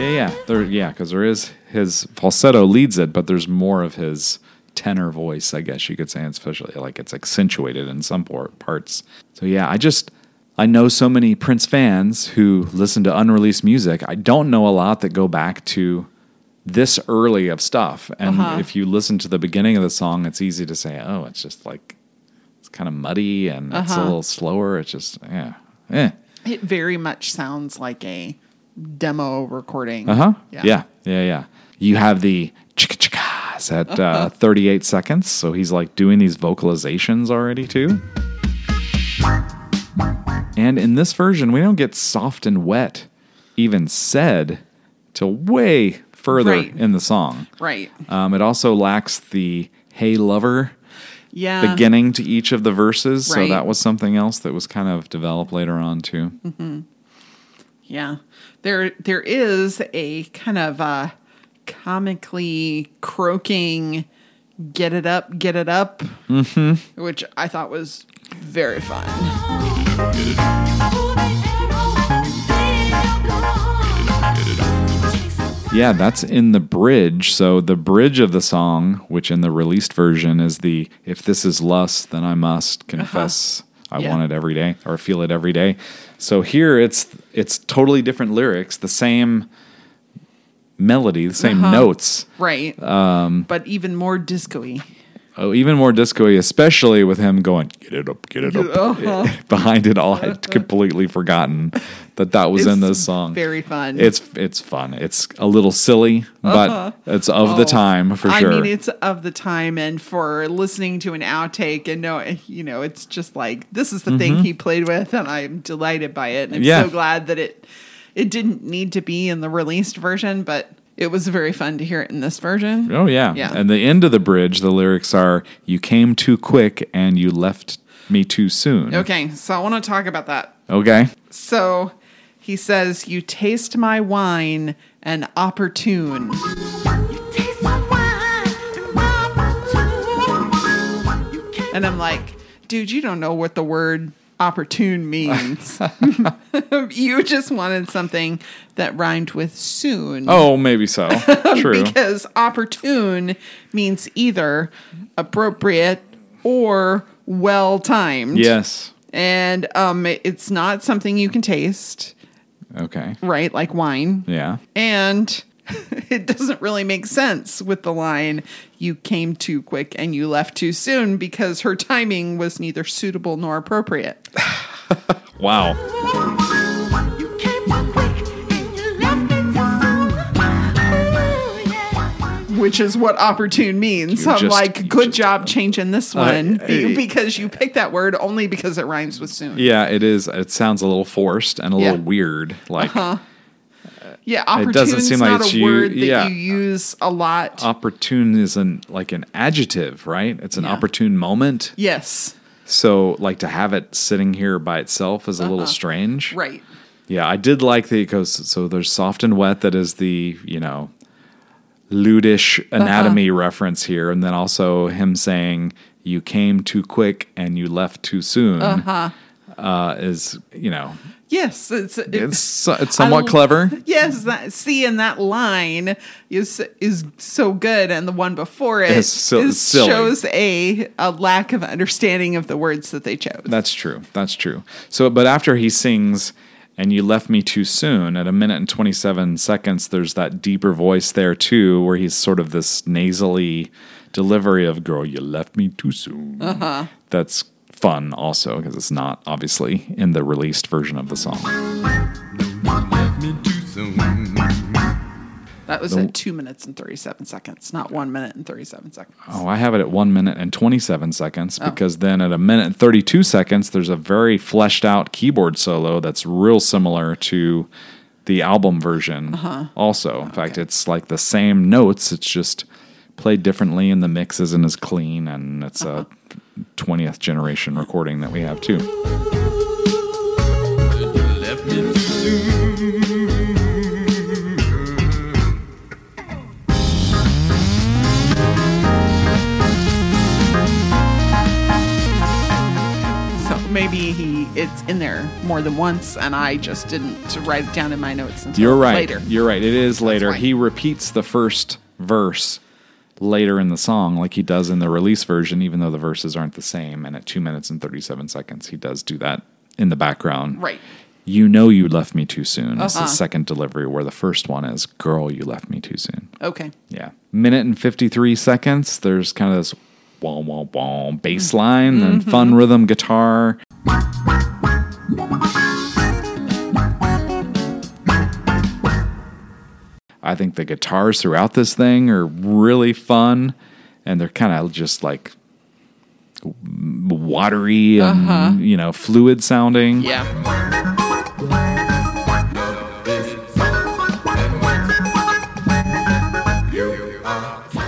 Yeah, yeah, there, yeah, because there is his falsetto leads it, but there's more of his tenor voice, I guess you could say, especially like it's accentuated in some parts. So yeah, I just I know so many Prince fans who listen to unreleased music. I don't know a lot that go back to this early of stuff, and Uh-huh. if you listen to the beginning of the song, it's easy to say, oh, it's just like it's kind of muddy and it's a Uh-huh. little slower. It's just yeah, eh. It very much sounds like a demo recording. Uh huh. Yeah. yeah. Yeah. Yeah. You have the chicka chickas at uh, [LAUGHS] 38 seconds. So he's like doing these vocalizations already too. And in this version, we don't get soft and wet even said till way further Right. in the song. Right. Um, it also lacks the hey lover Yeah. beginning to each of the verses. So that was something else that was kind of developed later on too. Yeah. There there is a kind of uh comically croaking get it up, get it up, mm-hmm. which I thought was very fun. Yeah, that's in the bridge. So the bridge of the song, which in the released version is the if this is lust, then I must confess I Yeah. want it every day or feel it every day. So here it's it's totally different lyrics, the same melody, the same notes. Right. Um but even more disco-y. Oh, even more disco-y, especially with him going, get it up, get it up. [LAUGHS] Behind it all, I'd completely forgotten that that was in this song. very fun. It's it's fun. It's a little silly, but it's of the Oh, time for sure. I mean, it's of the time, and for listening to an outtake and know, you know, it's just like this is the thing he played with, and I'm delighted by it. And I'm Mm-hmm. Yeah. so glad that it it didn't need to be in the released version, but it was very fun to hear it in this version. Oh yeah. Yeah. And the end of the bridge, the lyrics are "You came too quick and you left me too soon." Okay, so I want to talk about that. Okay. So he says, "You taste my wine and opportune." And I'm like, dude, you don't know what the word opportune [LAUGHS] means. [LAUGHS] you just wanted something that rhymed with soon. Oh, maybe so. [LAUGHS] True. Because opportune means either appropriate or well timed. yes. And um, it's not something you can taste, Okay. right? Like wine. Yeah. And [LAUGHS] it doesn't really make sense with the line, you came too quick and you left too soon because her timing was neither suitable nor appropriate. [LAUGHS] Wow. Which is what opportune means. So I'm just- like, good just- job changing this uh, one be- uh, I- [LAUGHS] because you picked that word only because it rhymes with soon. Yeah, it is. It sounds a little forced and a Yeah. little weird. Like uh-huh. Yeah, It doesn't seem like it's a you- word that yeah. you use a lot. opportune is an like an adjective, right? It's an Yeah. opportune moment. yes, So like to have it sitting here by itself is a little strange. Uh-huh. right. Yeah, I did like the because so there's soft and wet that is the you know lewdish anatomy Uh-huh. reference here, and then also him saying you came too quick and you left too soon Uh-huh. uh, is you know Yes, it's It's it's somewhat I- clever. Yes, that see, and that line is is so good, and the one before it It's sil- is- shows a a lack of understanding of the words that they chose. That's true. That's true. So, but after he sings, and you left me too soon at a minute and 27 seconds, there's that deeper voice there too, where he's sort of this nasally delivery of, girl, you left me too soon. Uh-huh. That's fun also because it's not obviously in the released version of the song. That was at two minutes and thirty seven seconds, not one minute and thirty seven seconds. Oh, I have it at one minute and 27 Oh. seconds because then at a minute and 32 seconds, there's a very fleshed out keyboard solo that's real similar to the album version. Uh-huh. Also, in fact, it's like the same notes, it's just played differently, and the mix isn't as clean, and it's Uh-huh. a 20th generation recording that we have too. So maybe he it's in there more than once, and I just didn't write it down in my notes until You're right. later. You're right. It is later. He repeats the first verse later in the song, like he does in the release version, even though the verses aren't the same. And at two minutes and 37 seconds, he does do that in the background. Right. You know you left me too soon. It's Uh-huh. the second delivery, where the first one is, girl, you left me too soon. Okay. Yeah. Minute and 53 seconds, there's kind of this wah, wah, wah bass line and fun rhythm guitar. I think the guitars throughout this thing are really fun and they're kind of just like watery and, you know, fluid sounding. Yeah.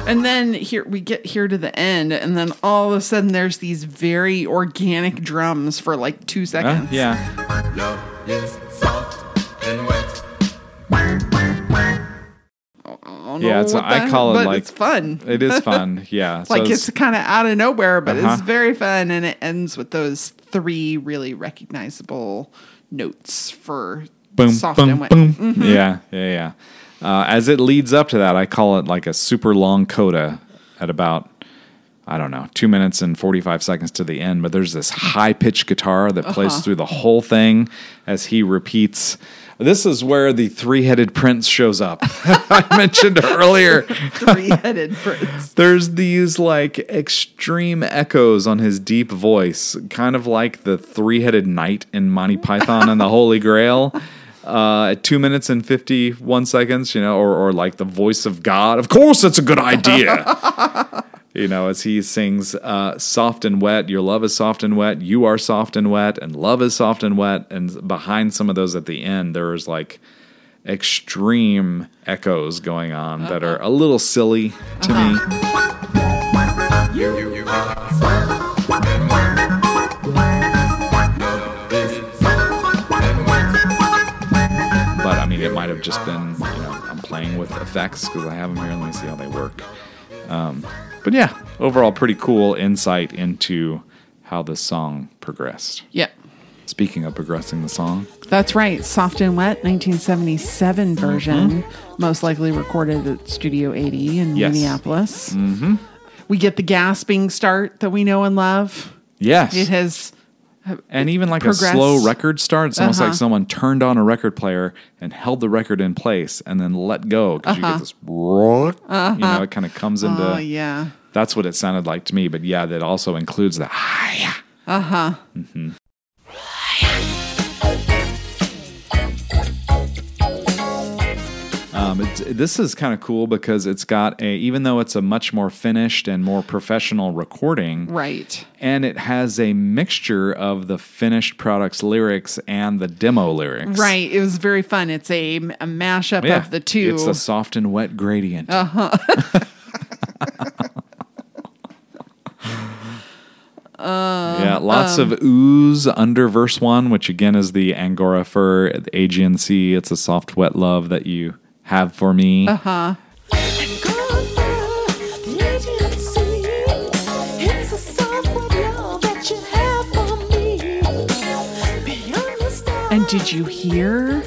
And then here we get here to the end, and then all of a sudden there's these very organic drums for like two Uh, seconds. yeah. Don't Yeah, know it's- I call it like- it's fun. It is fun. [LAUGHS] Yeah. So like it's, kind of out of nowhere, but Uh-huh. it's very fun, and it ends with those three really recognizable notes for boom, soft boom, and wet. Mm-hmm. boom. Yeah, yeah, yeah. Uh, as it leads up to that, I call it like a super long coda at about I don't know two minutes and forty five seconds to the end. But there's this high pitched guitar that plays Uh-huh. through the whole thing as he repeats. This is where the three headed prince shows up. [LAUGHS] I mentioned earlier. [LAUGHS] Three-headed prince. There's these like extreme echoes on his deep voice, kind of like the three headed knight in Monty Python and the [LAUGHS] Holy Grail. Uh, at two minutes and 51 seconds, you know, or, or like the voice of God. Of course, it's a good idea. You know, as he sings uh, soft and wet, your love is soft and wet, you are soft and wet, and love is soft and wet. And behind some of those at the end, there is like extreme echoes going on that are a little silly to me. You are and wet. But I mean, it might have just been, you know, I'm playing with effects because I have them here. Let me see how they work. Um, but yeah, overall, pretty cool insight into how the song progressed. Yep. Speaking of progressing the song, That's right. Soft and Wet, 1977 version, most likely recorded at Studio 80 in Yes. Minneapolis. Mm-hmm. We get the gasping start that we know and love. yes, It has, and even like progressed. a slow record start. It's almost Uh-huh. like someone turned on a record player and held the record in place and then let go because you get this, you know, it kind of comes into. Uh-huh. oh, yeah. That's what it sounded like to me. But yeah, that also includes the hi. Uh huh. Um, it's, this is kind of cool because it's got a, even though it's a much more finished and more professional recording, Right. and it has a mixture of the finished product's lyrics and the demo lyrics. Right. It was very fun. It's a, a mashup Yeah, of the two. It's a soft and wet gradient. Uh-huh. [LAUGHS] [LAUGHS] yeah, lots Um, of ooze under verse one, which again is the Angora fur, the Aegean Sea. It's a soft, wet love that you have for me. Uh-huh. And Did you hear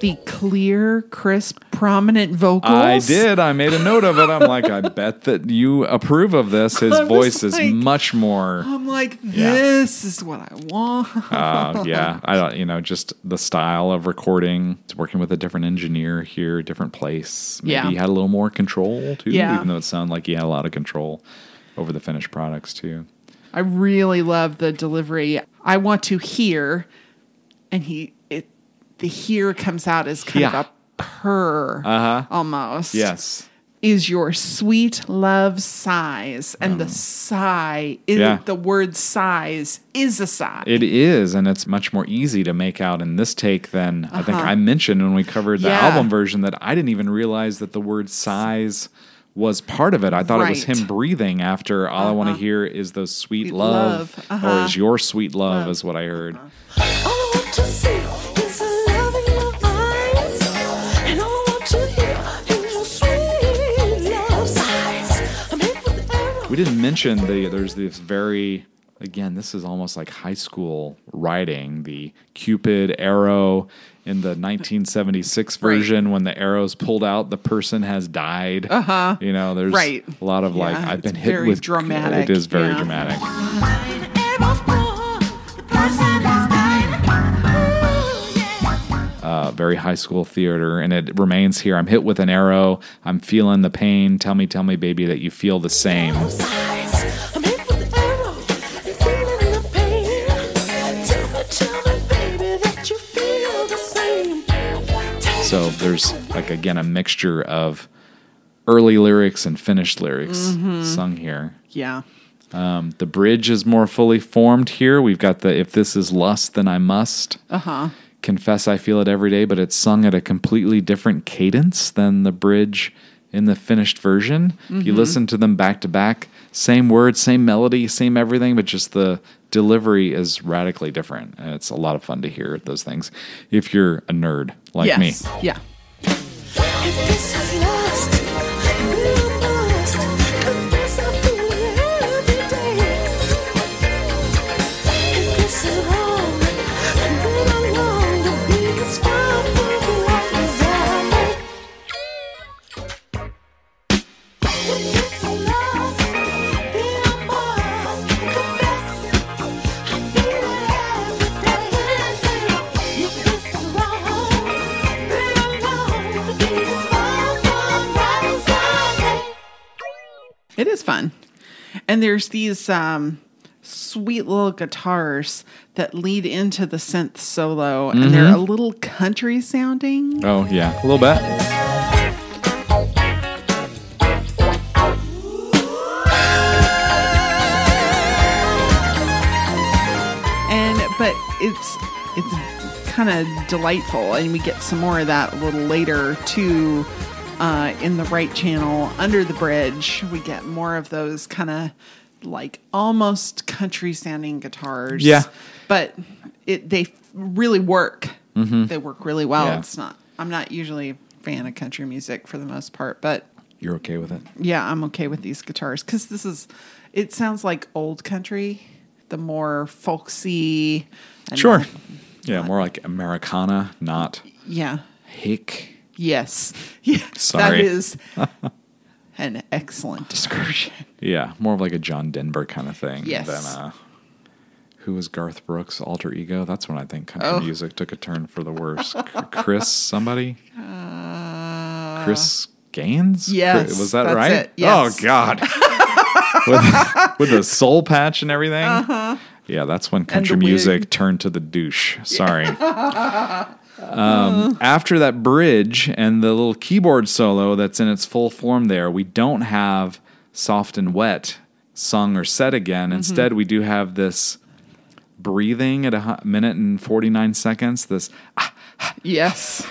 the clear, crisp, prominent vocals? I did. I made a note of it. I'm like, I bet that you approve of this. His [LAUGHS] I voice is like- much more. I'm like, Yeah. this is what I want. Uh, yeah, I don't. You know, just the style of recording. It's working with a different engineer here, different place. Maybe Yeah. he had a little more control too. Yeah. Even though it sounded like he had a lot of control over the finished products too. I really love the delivery. I want to hear, and he the here comes out as kind Yeah. of a purr Uh-huh. almost. Yes. Is your sweet love sighs. And the sigh is Um, Yeah. the word sighs is a sigh. It is, and it's much more easy to make out in this take than I think I mentioned when we covered the Uh-huh. Yeah. album version that I didn't even realize that the word size was part of it. I thought it was him breathing after all I want to hear is the sweet Sweet love, love. Uh-huh. or is your sweet love, Love. is what I heard. All We didn't mention the there's this very again, this is almost like high school writing, the Cupid arrow in the 1976 Right. version when the arrow's pulled out, the person has died. Uh-huh. You know, there's Right. a lot of like I've been hit with dramatic, It is very yeah. dramatic. Uh, very high school theater and it remains here. I'm hit with an arrow. I'm feeling the pain. Tell me, tell me, baby, that you feel the same. Sighs. I'm hit with the arrow. And feeling the pain. Tell me, tell me, baby, that you feel the same. Tell me, So there's like again a mixture of early lyrics and finished lyrics sung here. yeah. The bridge is more fully formed here. We've got the if this is lust, then I must. Uh-huh. Confess I feel it every day, but it's sung at a completely different cadence than the bridge in the finished version. If you mm-hmm. listen to them back to back, same words, same melody, same everything, but just the delivery is radically different. And it's a lot of fun to hear those things if you're a nerd like yes. me. Yeah. Fun. And there's these um, sweet little guitars that lead into the synth solo, and they're Mm-hmm. a little country sounding. Oh, yeah, a little bit. And but it's it's kind of delightful, and we get some more of that a little later too. Uh, in the right channel under the bridge, we get more of those kind of like almost country sounding guitars. Yeah. but it they really work. They work really well. Yeah. It's not. I'm not usually a fan of country music for the most part, but You're okay with it? yeah, I'm okay with these guitars because this is. It sounds like old country, the more folksy. and Sure. more- Yeah, more like Americana, not yeah. hick. Yes. [LAUGHS] Yeah. That Sorry. is [LAUGHS] an excellent description. Yeah, more of like a John Denver kind of thing Yes. than uh, who was Garth Brooks' alter ego. That's when I think country Oh. music took a turn for the worse. Chris, somebody, Chris Gaines. Uh, yes, Chris- was that right? yes. Oh God, [LAUGHS] with, with the soul patch and everything. Yeah, that's when country Uh-huh. music wig. turned to the douche. Sorry. Um, after that bridge and the little keyboard solo that's in its full form there, we don't have soft and wet sung or said again. Mm-hmm. Instead, we do have this breathing at a minute and 49 seconds. This, Yes.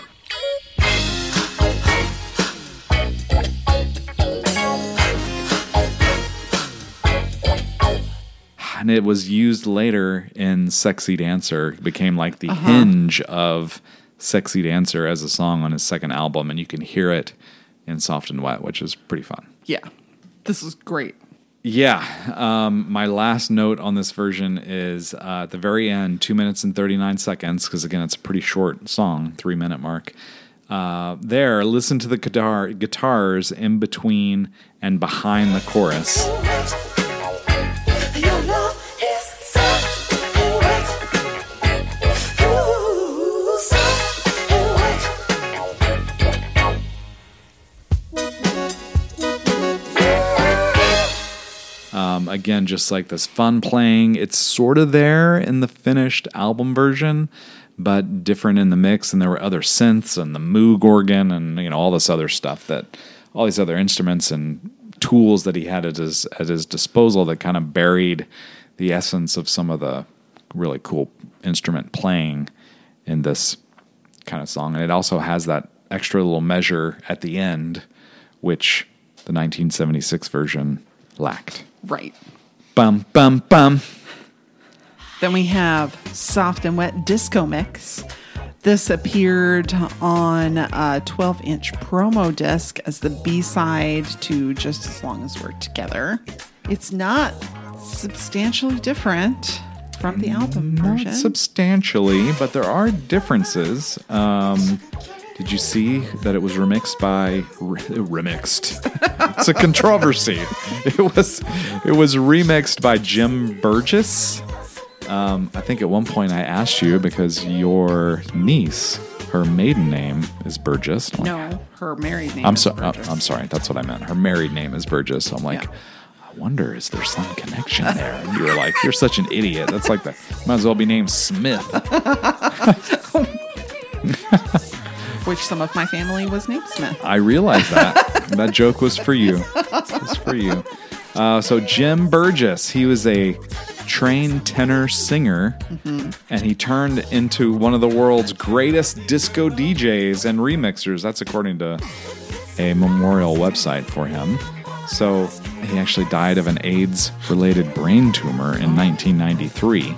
And it was used later in Sexy Dancer. It became like the hinge of Sexy Dancer as a song on his second album. And you can hear it in Soft and Wet, which is pretty fun. Yeah. This is great. Yeah. Um, my last note on this version is uh, at the very end, two minutes and 39 seconds, because again, it's a pretty short song, three minute mark. Uh, there, listen to the guitar guitars in between and behind the chorus. Again, just like this fun playing. It's sort of there in the finished album version, but different in the mix. And there were other synths and the Moog organ and you know all this other stuff that all these other instruments and tools that he had at his at his disposal that kind of buried the essence of some of the really cool instrument playing in this kind of song. And it also has that extra little measure at the end, which the 1976 version lacked. Right. Bum bum bum. Then we have Soft and Wet Disco Mix. This appeared on a 12 inch promo disc as the B side to Just As Long as We're Together. It's not substantially different from the album version. Not substantially, but there are differences. Um, did you see that it was remixed by re- remixed? [LAUGHS] it's a controversy. It was it was remixed by Jim Burgess. Um, I think at one point I asked you because your niece, her maiden name is Burgess. Like, no, her married name I'm sorry. Burgess. I'm sorry. That's what I meant. Her married name is Burgess. So I'm like, Yeah. I wonder is there some connection there? And you were like, you're such an idiot. That's like the might as well be named Smith. [LAUGHS] [LAUGHS] Which some of my family was named Smith. I realize that. that joke was for you. It was for you. Uh, so Jim Burgess, he was a trained tenor singer, and he turned into one of the world's greatest disco DJs and remixers. That's according to a memorial website for him. So he actually died of an AIDS-related brain tumor in 1993.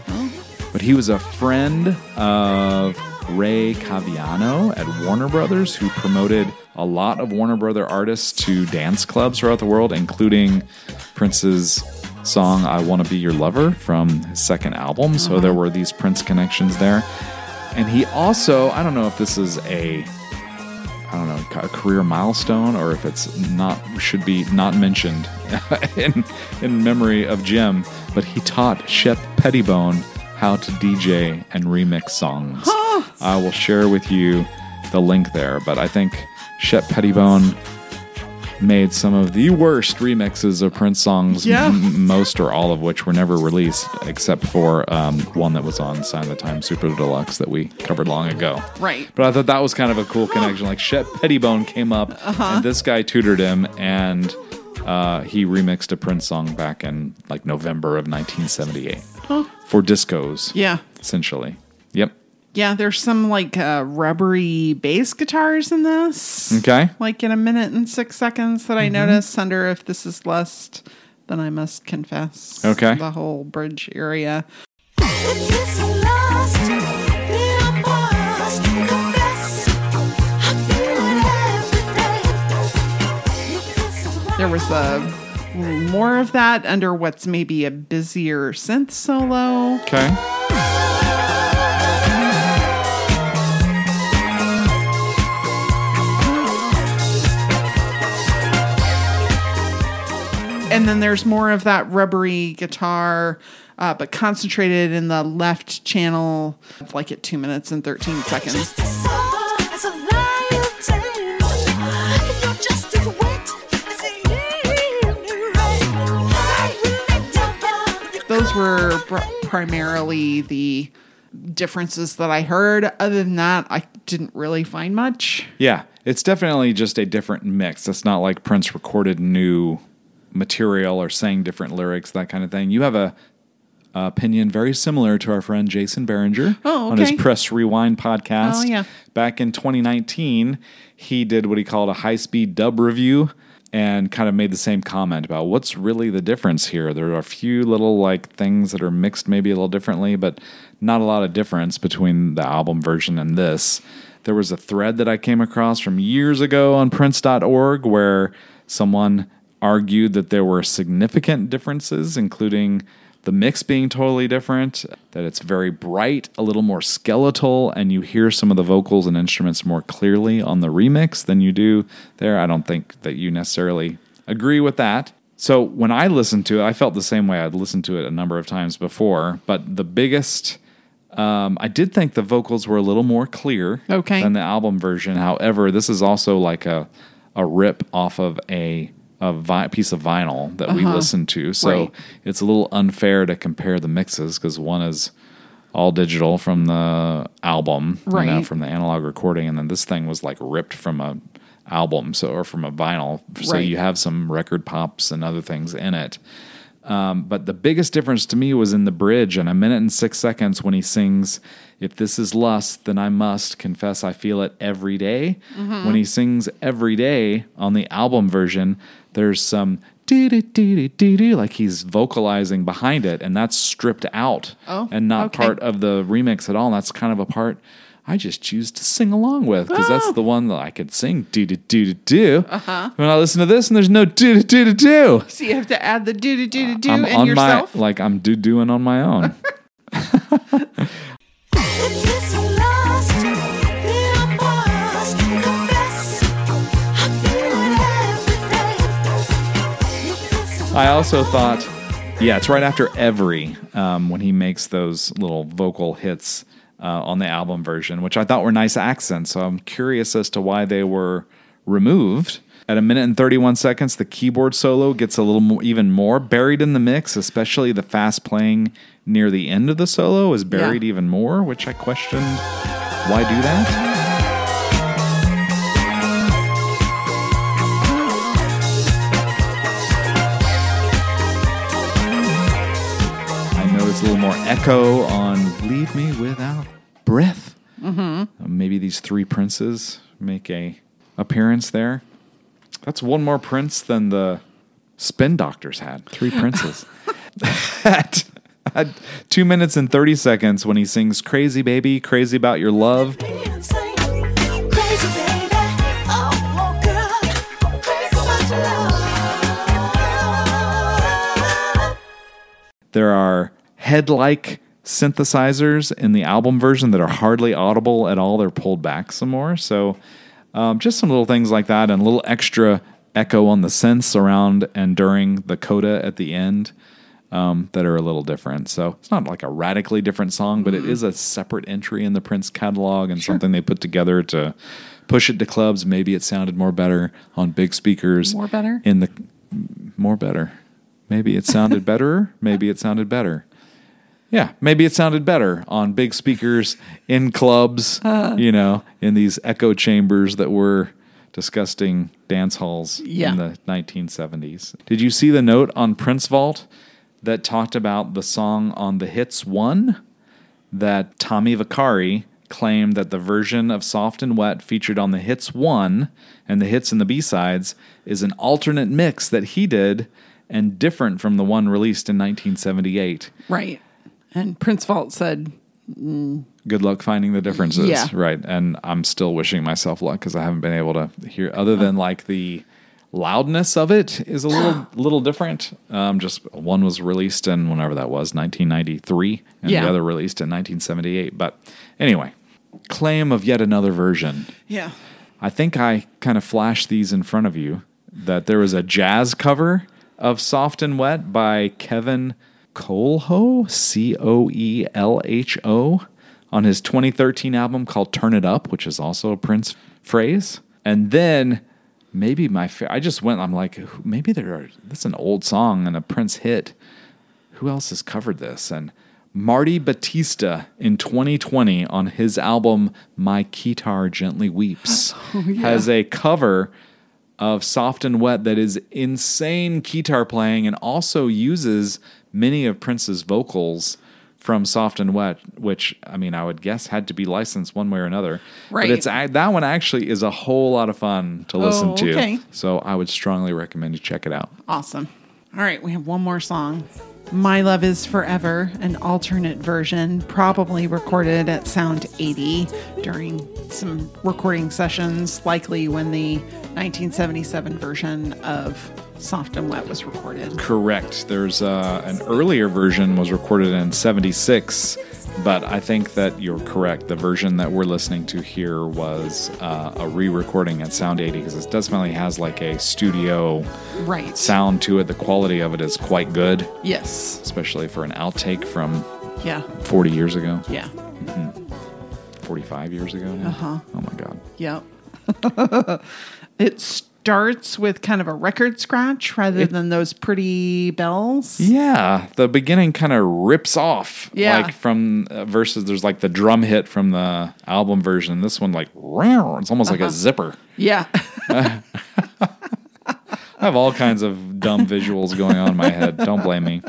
But he was a friend of Ray Caviano at Warner Brothers, who promoted a lot of Warner Brother artists to dance clubs throughout the world, including Prince's song "I Want to Be Your Lover" from his second album. So uh-huh. there were these Prince connections there. And he also, I don't know if this is a I don't know, a career milestone or if it's not should be not mentioned [LAUGHS] in in memory of Jim, but he taught Shep Pettibone how to DJ and remix songs. I will share with you the link there, but I think Shep Pettibone made some of the worst remixes of Prince songs, Yeah. m- most or all of which were never released, except for um, one that was on Sign of the Time Super Deluxe that we covered long ago. Right. But I thought that was kind of a cool connection. Like Shep Pettibone came up, Uh-huh. and this guy tutored him, and uh, he remixed a Prince song back in like November of 1978 for discos. Yeah. essentially. Yep. Yeah, there's some like uh, rubbery bass guitars in this. Okay. Like in a minute and six seconds that I noticed under If This Is Lust, then I must confess. Okay. The whole bridge area. If this is lost, then I must confess. I feel it every day. If this is lost, There was a more of that under what's maybe a busier synth solo. Okay. And then there's more of that rubbery guitar, uh, but concentrated in the left channel, like at two minutes and 13 seconds. just as soft as a lion tamed. And you're just as wet as a evening rain. I really don't want Those were pr- primarily the differences that I heard. Other than that, I didn't really find much. Yeah, it's definitely just a different mix. It's not like Prince recorded new material or sang different lyrics, that kind of thing. You have a, opinion very similar to our friend Jason Barringer Oh, on his. Press Rewind podcast. Oh, yeah. Back in 2019, he did what he called a high speed dub review and kind of made the same comment about what's really the difference here. There are a few little like things that are mixed maybe a little differently, but not a lot of difference between the album version and this. There was a thread that I came across from years ago on Prince.org where someone argued that there were significant differences, including the mix being totally different, that it's very bright, a little more skeletal, and you hear some of the vocals and instruments more clearly on the remix than you do there. I don't think that you necessarily agree with that. So when I listened to it, I felt the same way. I'd listened to it a number of times before, but the biggest um, I did think the vocals were a little more clear Okay. than the album version. However, this is also like a a rip off of a a vi- piece of vinyl that we listened to, so Uh-huh. Right. it's a little unfair to compare the mixes because one is all digital from the album, you know, from the analog recording, and then this thing was like ripped from a album, so or from a vinyl. So Right. you have some record pops and other things in it. Um, but the biggest difference to me was in the bridge, and a minute and six seconds when he sings, If this is lust, then I must confess I feel it every day." Mm-hmm. When he sings every day on the album version, there's some doo doo doo doo doo like he's vocalizing behind it, and that's stripped out Oh, and not okay. part of the remix at all. And that's kind of a part I just choose to sing along with because that's Oh. the one that I could sing do do do do do. Uh-huh. When I listen to this, and there's no do do do do do. So you have to add the do do do do do in on yourself. my like I'm do doing on my own. [LAUGHS] [LAUGHS] I also thought, yeah, it's right after every um, when he makes those little vocal hits uh, on the album version, which I thought were nice accents. So I'm curious as to why they were removed. At a minute and 31 seconds, the keyboard solo gets a little more, even more buried in the mix, especially the fast playing near the end of the solo is buried Yeah. even more, which I questioned why do that? I noticed a little more echo on Leave Me Without Breath. Mm-hmm. maybe these three princes make a appearance there. That's one more prince than the spin doctors had. Three princes. [LAUGHS] at, at two minutes and 30 seconds when he sings Crazy Baby, Crazy About Your Love. insane, crazy baby. Oh, girl, crazy about your love. There are head like synthesizers in the album version that are hardly audible at all. They're pulled back some more. So, um, just some little things like that and a little extra echo on the synths around and during the coda at the end um, that are a little different. So, it's not like a radically different song, but it is a separate entry in the Prince catalog and something they put together to push it to clubs. Maybe it sounded more better on big speakers. More better? In the more better. Maybe it sounded [LAUGHS] better. Maybe it sounded better. Yeah, maybe it sounded better on big speakers in clubs, [LAUGHS] Uh. you know, in these echo chambers that were disgusting dance halls Yeah. in the 1970s. Did you see the note on Prince Vault that talked about the song on the Hits 1 that Tommy Vicari claimed that the version of Soft and Wet featured on the Hits 1 and the hits and the B-sides is an alternate mix that he did and different from the one released in 1978. Right. And Prince Vault said, good luck finding the differences. Yeah. Right. And I'm still wishing myself luck because I haven't been able to hear other than like the loudness of it is a little [GASPS] little different. Um, just one was released in whenever that was, 1993, and Yeah. the other released in 1978. But anyway, claim of yet another version. yeah. I think I kind of flashed these in front of you that there was a jazz cover of Soft and Wet by Kevin Coelho, C O E L H O, on his 2013 album called Turn It Up, which is also a Prince phrase. And then maybe my fa- I just went I'm like maybe there are this is an old song and a Prince hit. Who else has covered this? And Marty Batista in 2020 on his album My Guitar Gently Weeps [LAUGHS] oh, has a cover of Soft and Wet that is insane guitar playing and also uses many of Prince's vocals from Soft and Wet, which I mean I would guess had to be licensed one way or another. Right. But it's that one actually is a whole lot of fun to listen Oh, to. okay. So I would strongly recommend you check it out. Awesome. All right, we have one more song. My Love is Forever, an alternate version, probably recorded at Sound 80 during some recording sessions, likely when the 1977 version of Soft and Wet was recorded. Correct. There's uh, an earlier version was recorded in 76, but I think that you're correct. The version that we're listening to here was uh, a re-recording at Sound 80 because it definitely has like a studio Right. sound to it. The quality of it is quite good, Yes. especially for an outtake from Yeah. 40 years ago, Yeah. 45 years ago now. Uh-huh. Oh my god. Yep. [LAUGHS] it starts with kind of a record scratch rather than those pretty bells. Yeah, the beginning kind of rips off. Yeah. Like from uh, versus there's like the drum hit from the album version. This one like it's almost like a zipper. Yeah. [LAUGHS] [LAUGHS] I have all kinds of dumb visuals going on in my head. Don't blame me.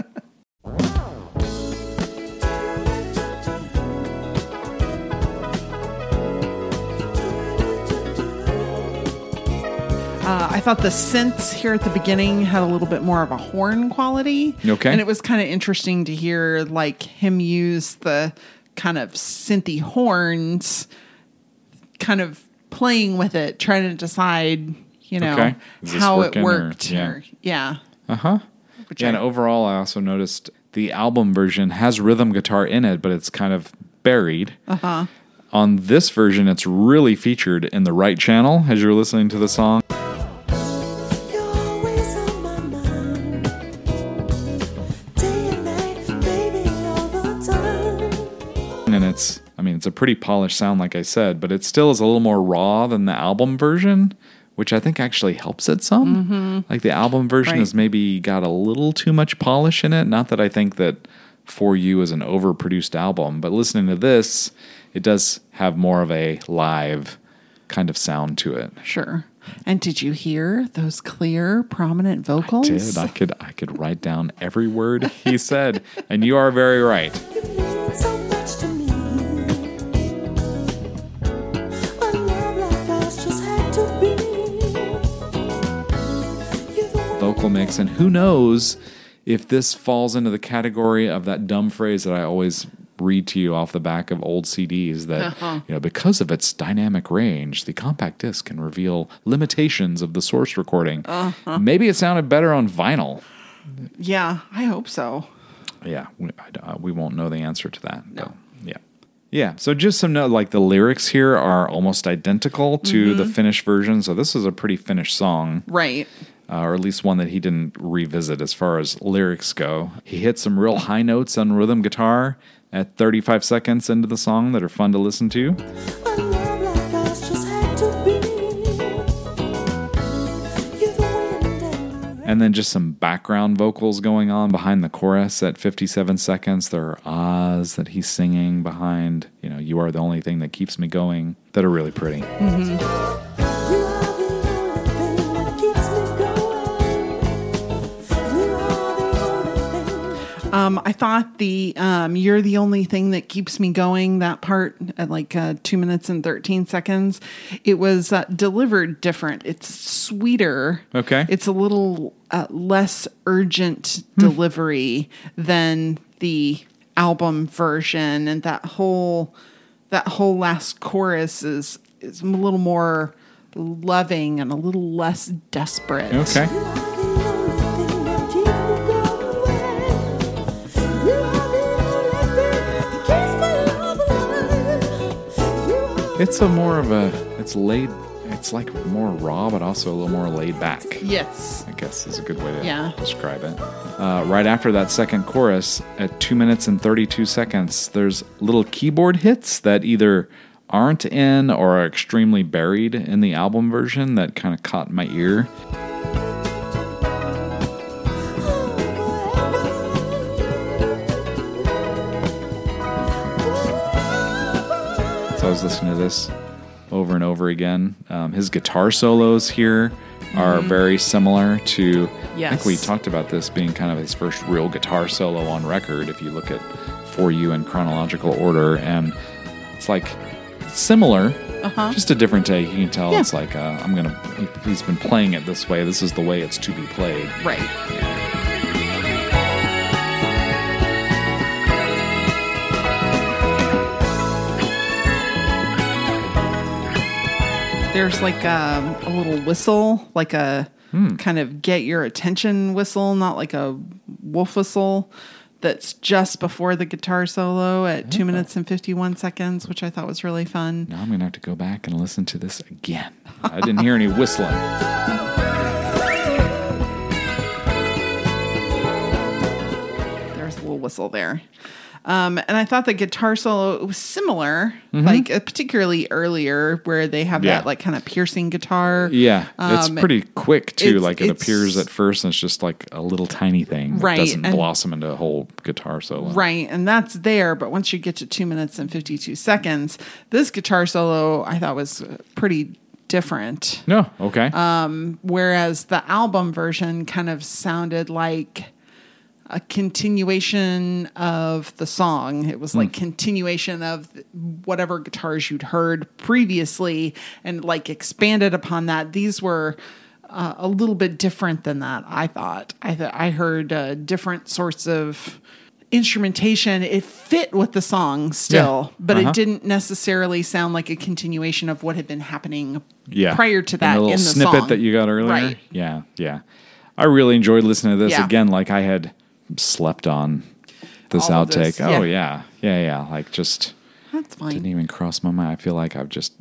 Uh, I thought the synths here at the beginning had a little bit more of a horn quality. Okay. And it was kind of interesting to hear like him use the kind of synthy horns, kind of playing with it, trying to decide, you know, Okay. How it working or- worked. yeah. or- yeah. Uh huh. Yeah, and overall, I also noticed the album version has rhythm guitar in it, but it's kind of buried. Uh Uh-huh. huh. On this version, it's really featured in the right channel as you're listening to the song. Mean it's a pretty polished sound like I said, but it still is a little more raw than the album version, which I think actually helps it some. Mm-hmm. Like the album version Right. has maybe got a little too much polish in it. Not that I think that For You is an overproduced album, but listening to this, it does have more of a live kind of sound to it. Sure. And did you hear those clear, prominent vocals? Did I could I could write down every word he said, and you are very right. Vocal mix. And who knows if this falls into the category of that dumb phrase that I always read to you off the back of old CDs that, uh-huh. you know, because of its dynamic range, the compact disc can reveal limitations of the source recording. Uh-huh. Maybe it sounded better on vinyl. Yeah, I hope so. Yeah, we, I, uh, we won't know the answer to that. No. yeah. Yeah. So just some note, like the lyrics here are almost identical to the mm-hmm. finished version. So this is a pretty finished song Right. Uh, or at least one that he didn't revisit as far as lyrics go. He hit some real high notes on rhythm guitar at 35 seconds into the song that are fun to listen to. A love like ours just had to be. You're the wind and the rain. And then just some background vocals going on behind the chorus at 57 seconds. There are ahs that he's singing behind, you know, You Are the Only Thing That Keeps Me Going, that are really pretty. You Um, I thought the um, "You're the only thing that keeps me going" that part at like uh, two minutes and thirteen seconds, it was uh, delivered different. It's sweeter. Okay. It's a little uh, less urgent delivery than the album version, and that whole that whole last chorus is is a little more loving and a little less desperate. Okay. It's a more of a, it's laid, it's like more raw, but also a little more laid back. Yes. I guess is a good way to Yeah. describe it. Uh, right after that second chorus, at two minutes and 32 seconds, there's little keyboard hits that either aren't in or are extremely buried in the album version that kind of caught my ear. I was listening to this over and over again. Um, his guitar solos here are very similar to. I think we talked about this being kind of his first real guitar solo on record. If you look at For You in chronological order, and it's like similar, just a different take. You can tell Yeah. it's like uh, I'm gonna. He, he's been playing it this way. This is the way it's to be played. Right. There's like um, a little whistle, like a kind of get your attention whistle, not like a wolf whistle. That's just before the guitar solo at two minutes and 51 seconds, which I thought was really fun. Now I'm going to have to go back and listen to this again. I didn't hear any whistling. There's a little whistle there. Um, and I thought the guitar solo was similar, like uh, particularly earlier, where they have Mm-hmm. Yeah. that like kind of piercing guitar. Yeah, it's Um, pretty quick too. it's- like it appears at first, and it's just like a little tiny thing. Right, It doesn't and- blossom into a whole guitar solo. Right, and that's there. But once you get to two minutes and 52 seconds, this guitar solo I thought was uh, pretty different. No. Okay. Whereas the album version kind of sounded like a continuation of the song. It was like continuation of whatever guitars you'd heard previously and like expanded upon that. These were uh, a little bit different than that, I thought. I th- I heard uh, different sorts of instrumentation. It fit with the song still, Yeah. but Uh-huh. it didn't necessarily sound like a continuation of what had been happening yeah. prior to that the little in the snippet song. that you got earlier. Right. Yeah. Yeah. I really enjoyed listening to this Yeah. again. Like I had slept on this All outtake. this, Oh yeah. yeah. Yeah. Yeah. Like just That's fine. didn't even cross my mind. I feel like I've just.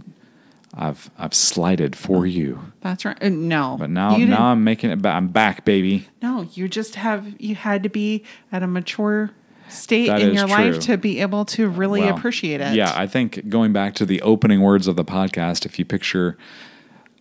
I've I've slighted for you, That's right. Uh, no, but now now I'm making it back. I'm back, baby. No, you just have you had to be at a mature state That in your true. life to be able to really Well, appreciate it. Yeah, I think going back to the opening words of the podcast, if you picture,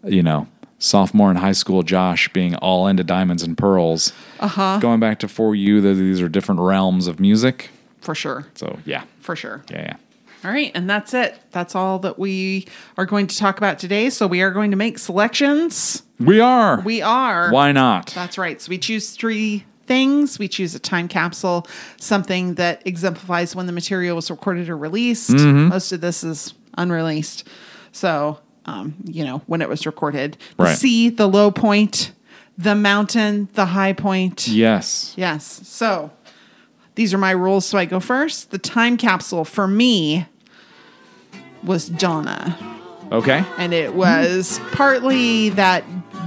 you know, sophomore in high school Josh being all into diamonds and pearls, uh-huh. going back to for you, these are different realms of music. for sure, So yeah, for sure. yeah, yeah. All right, and that's it. That's all that we are going to talk about today. So we are going to make selections. We are. We are. Why not? That's right. So we choose three things. We choose a time capsule, something that exemplifies when the material was recorded or released. Mm-hmm. Most of this is unreleased. So, um, you know, when it was recorded. The Right. sea, the low point, the mountain, the high point. yes. Yes. So these are my rules. So I go first. The time capsule for me was Donna Okay. and it was partly that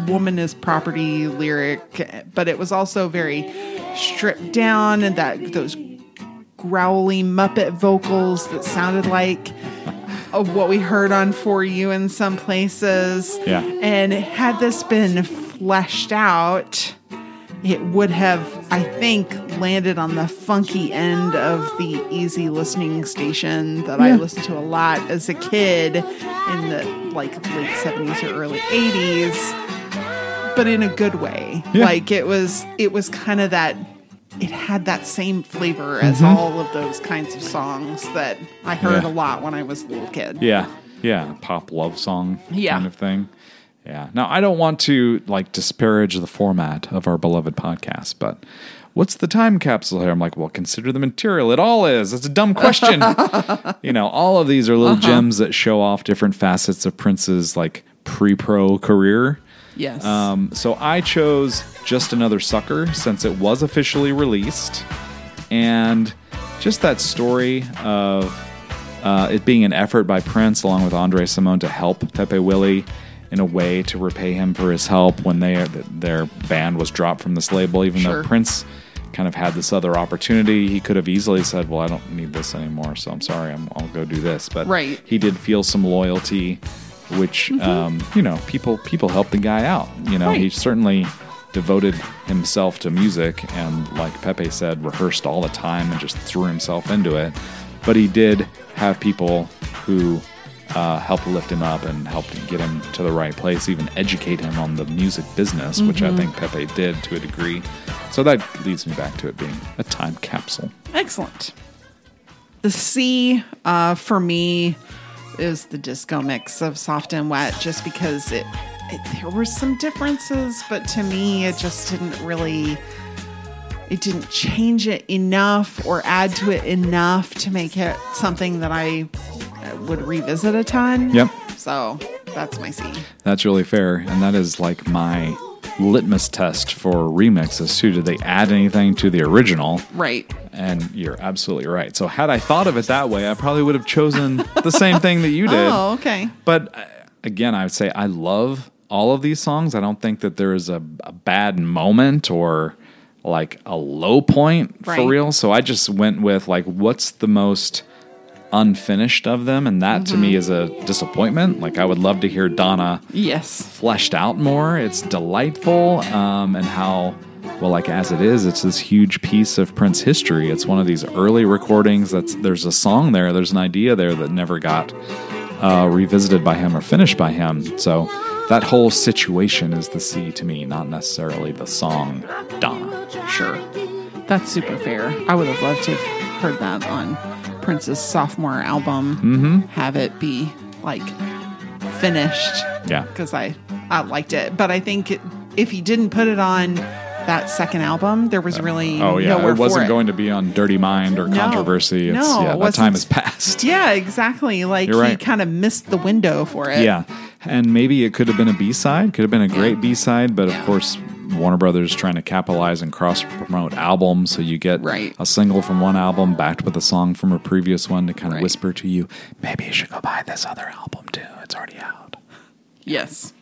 woman is property lyric but it was also very stripped down and that those growly muppet vocals that sounded like what we heard on for you in some places Yeah. and had this been fleshed out it would have i think landed on the funky end of the easy listening station that i listened to a lot as a kid in the like late 70s or early 80s but in a good way Yeah. like it was it was kind of that it had that same flavor as mm-hmm. all of those kinds of songs that i heard Yeah. a lot when i was a little kid Yeah. Yeah. Pop love song Yeah. kind of thing. Yeah. Now, I don't want to like disparage the format of our beloved podcast, but what's the time capsule here? I'm like, well, consider the material. It all is. It's a dumb question. [LAUGHS] you know, all of these are little uh-huh. gems that show off different facets of Prince's like pre pro career. Yes Um, so I chose Just Another Sucker since it was officially released. And just that story of uh, it being an effort by Prince along with Andre Cymone to help Pepe Willie in a way to repay him for his help when they their band was dropped from this label, even Sure. though Prince kind of had this other opportunity. He could have easily said, Well, I don't need this anymore, so I'm sorry, I'm, I'll go do this. But Right. he did feel some loyalty, which um, you know people people helped the guy out. You know, he certainly devoted himself to music and, like Pepe said, rehearsed all the time and just threw himself into it. But he did have people who uh, helped lift him up and helped get him to the right place, even educate him on the music business, which I think Pepe did to a degree. So that leads me back to it being a time capsule. Excellent. The C uh, for me is the disco mix of soft and wet, just because it, it there were some differences, but to me it just didn't really it didn't change it enough or add to it enough to make it something that I would revisit a ton. Yep. So that's my C. That's really fair. And that is like my litmus test for remixes too. Did they add anything to the original? Right. And you're absolutely right. So had I thought of it that way, I probably would have chosen the same thing that you [LAUGHS] did. Oh, okay. But uh, again, I would say I love all of these songs. I don't think that there is a, a bad moment or like a low point Right. for real. So I just went with like, what's the most unfinished of them? And that to me Mm-hmm. is a disappointment. Like, I would love to hear Donna Yes. fleshed out more. It's delightful, um, and how well, like as it is, it's this huge piece of Prince history. It's one of these early recordings. That's there's a song there, there's an idea there that never got uh, revisited by him or finished by him. So that whole situation is the C to me, not necessarily the song Donna. Sure. That's super fair. I would have loved to have heard that on Prince's sophomore album. Mm-hmm. Have it be like finished. Yeah. Because I, I liked it. But I think it, if he didn't put it on that second album, there was really Oh yeah, it wasn't for going to be on Dirty Mind or No. Controversy. It's, No, yeah, that time has passed. Yeah, exactly. Like You're he right. kind of missed the window for it. Yeah. And maybe it could have been a B side, could have been a great B side, but Yeah. of course, Warner Brothers trying to capitalize and cross promote albums. So you get Right. a single from one album backed with a song from a previous one to kind of Right. whisper to you, maybe you should go buy this other album too. It's already out. Yes.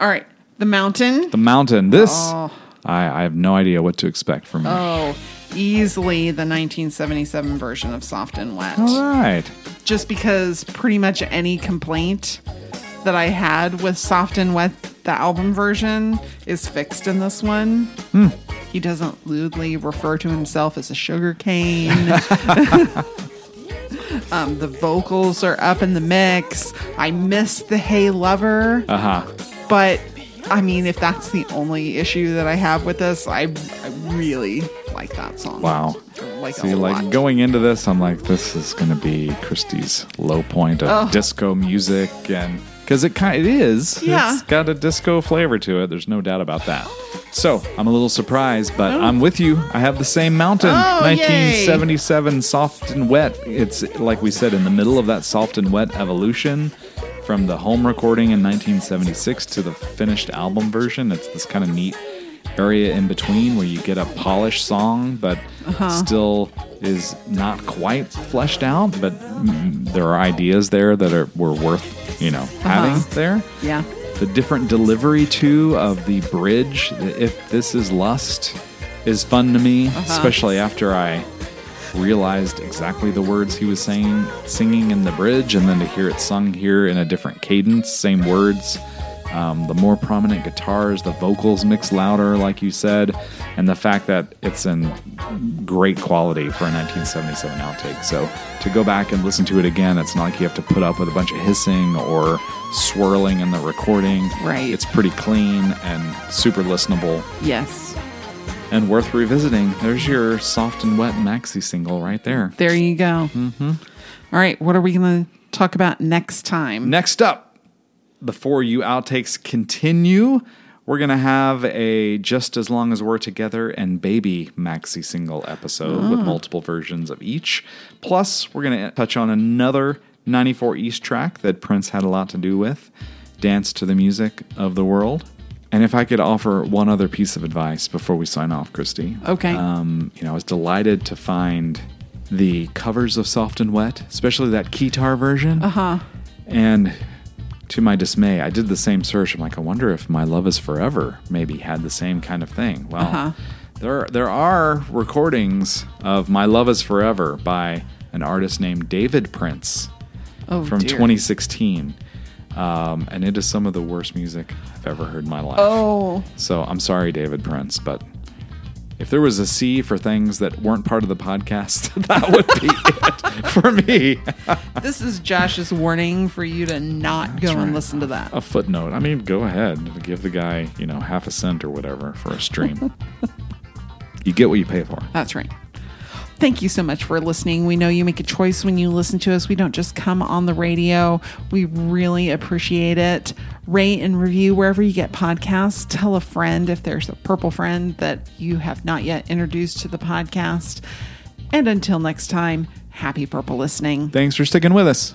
All right. The Mountain. The Mountain. This, Oh. I, I have no idea what to expect from. Oh, easily the 1977 version of Soft and Wet. All right. Just because pretty much any complaint that I had with Soft and Wet, the album version, is fixed in this one. Hmm. He doesn't lewdly refer to himself as a sugar cane. [LAUGHS] um, the vocals are up in the mix. I miss the Hey Lover. Uh huh. But I mean, if that's the only issue that I have with this, I, I really like that song. Wow. Like See, like lot. going into this, I'm like, this is going to be Kristie's low point of Oh. disco music, and because it kind, it is, Yeah. it's got a disco flavor to it. There's no doubt about that. So I'm a little surprised, but I'm with you. I have the same mountain, Oh, yay. 1977, soft and wet. It's like we said in the middle of that soft and wet evolution. From the home recording in 1976 to the finished album version, it's this kind of neat area in between where you get a polished song, but Uh-huh. still is not quite fleshed out. But there are ideas there that are were worth you know Uh-huh. having there. Yeah. The different delivery too of the bridge, the "If This Is Lust," is fun to me, Uh-huh. especially after I realized exactly the words he was saying, singing in the bridge, and then to hear it sung here in a different cadence, same words. Um, the more prominent guitars, the vocals mix louder, like you said, and the fact that it's in great quality for a 1977 outtake. So to go back and listen to it again, it's not like you have to put up with a bunch of hissing or swirling in the recording. Right. It's pretty clean and super listenable Yes. and worth revisiting. There's your soft and wet maxi single right there. There you go. Mm-hmm. right. What are we going to talk about next time? Next up, the For You outtakes continue. We're going to have a Just As Long As We're Together and Baby maxi single episode with multiple versions of each. Plus, we're going to touch on another 94 East track that Prince had a lot to do with Dance to the Music of the World. And if I could offer one other piece of advice before we sign off, Kristie. Okay. Um, you know, I was delighted to find the covers of Soft and Wet, especially that Keytar version. Uh huh. And to my dismay, I did the same search. I'm like, I wonder if My Love Is Forever maybe had the same kind of thing. Well, Uh-huh. there there are recordings of My Love Is Forever by an artist named David Prince oh, from dear. 2016. Um, and it is some of the worst music I've ever heard in my life. Oh, So I'm sorry, David Prince, but if there was a C for things that weren't part of the podcast, [LAUGHS] that would be it for me. [LAUGHS] this is Josh's warning for you to not go and listen to that. a footnote. I mean, go ahead. Give the guy, you know, half a cent or whatever for a stream. [LAUGHS] you get what you pay for. That's right. Thank you so much for listening. We know you make a choice when you listen to us. We don't just come on the radio. We really appreciate it. Rate and review wherever you get podcasts. Tell a friend if there's a purple friend that you have not yet introduced to the podcast. And until next time, happy purple listening. Thanks for sticking with us.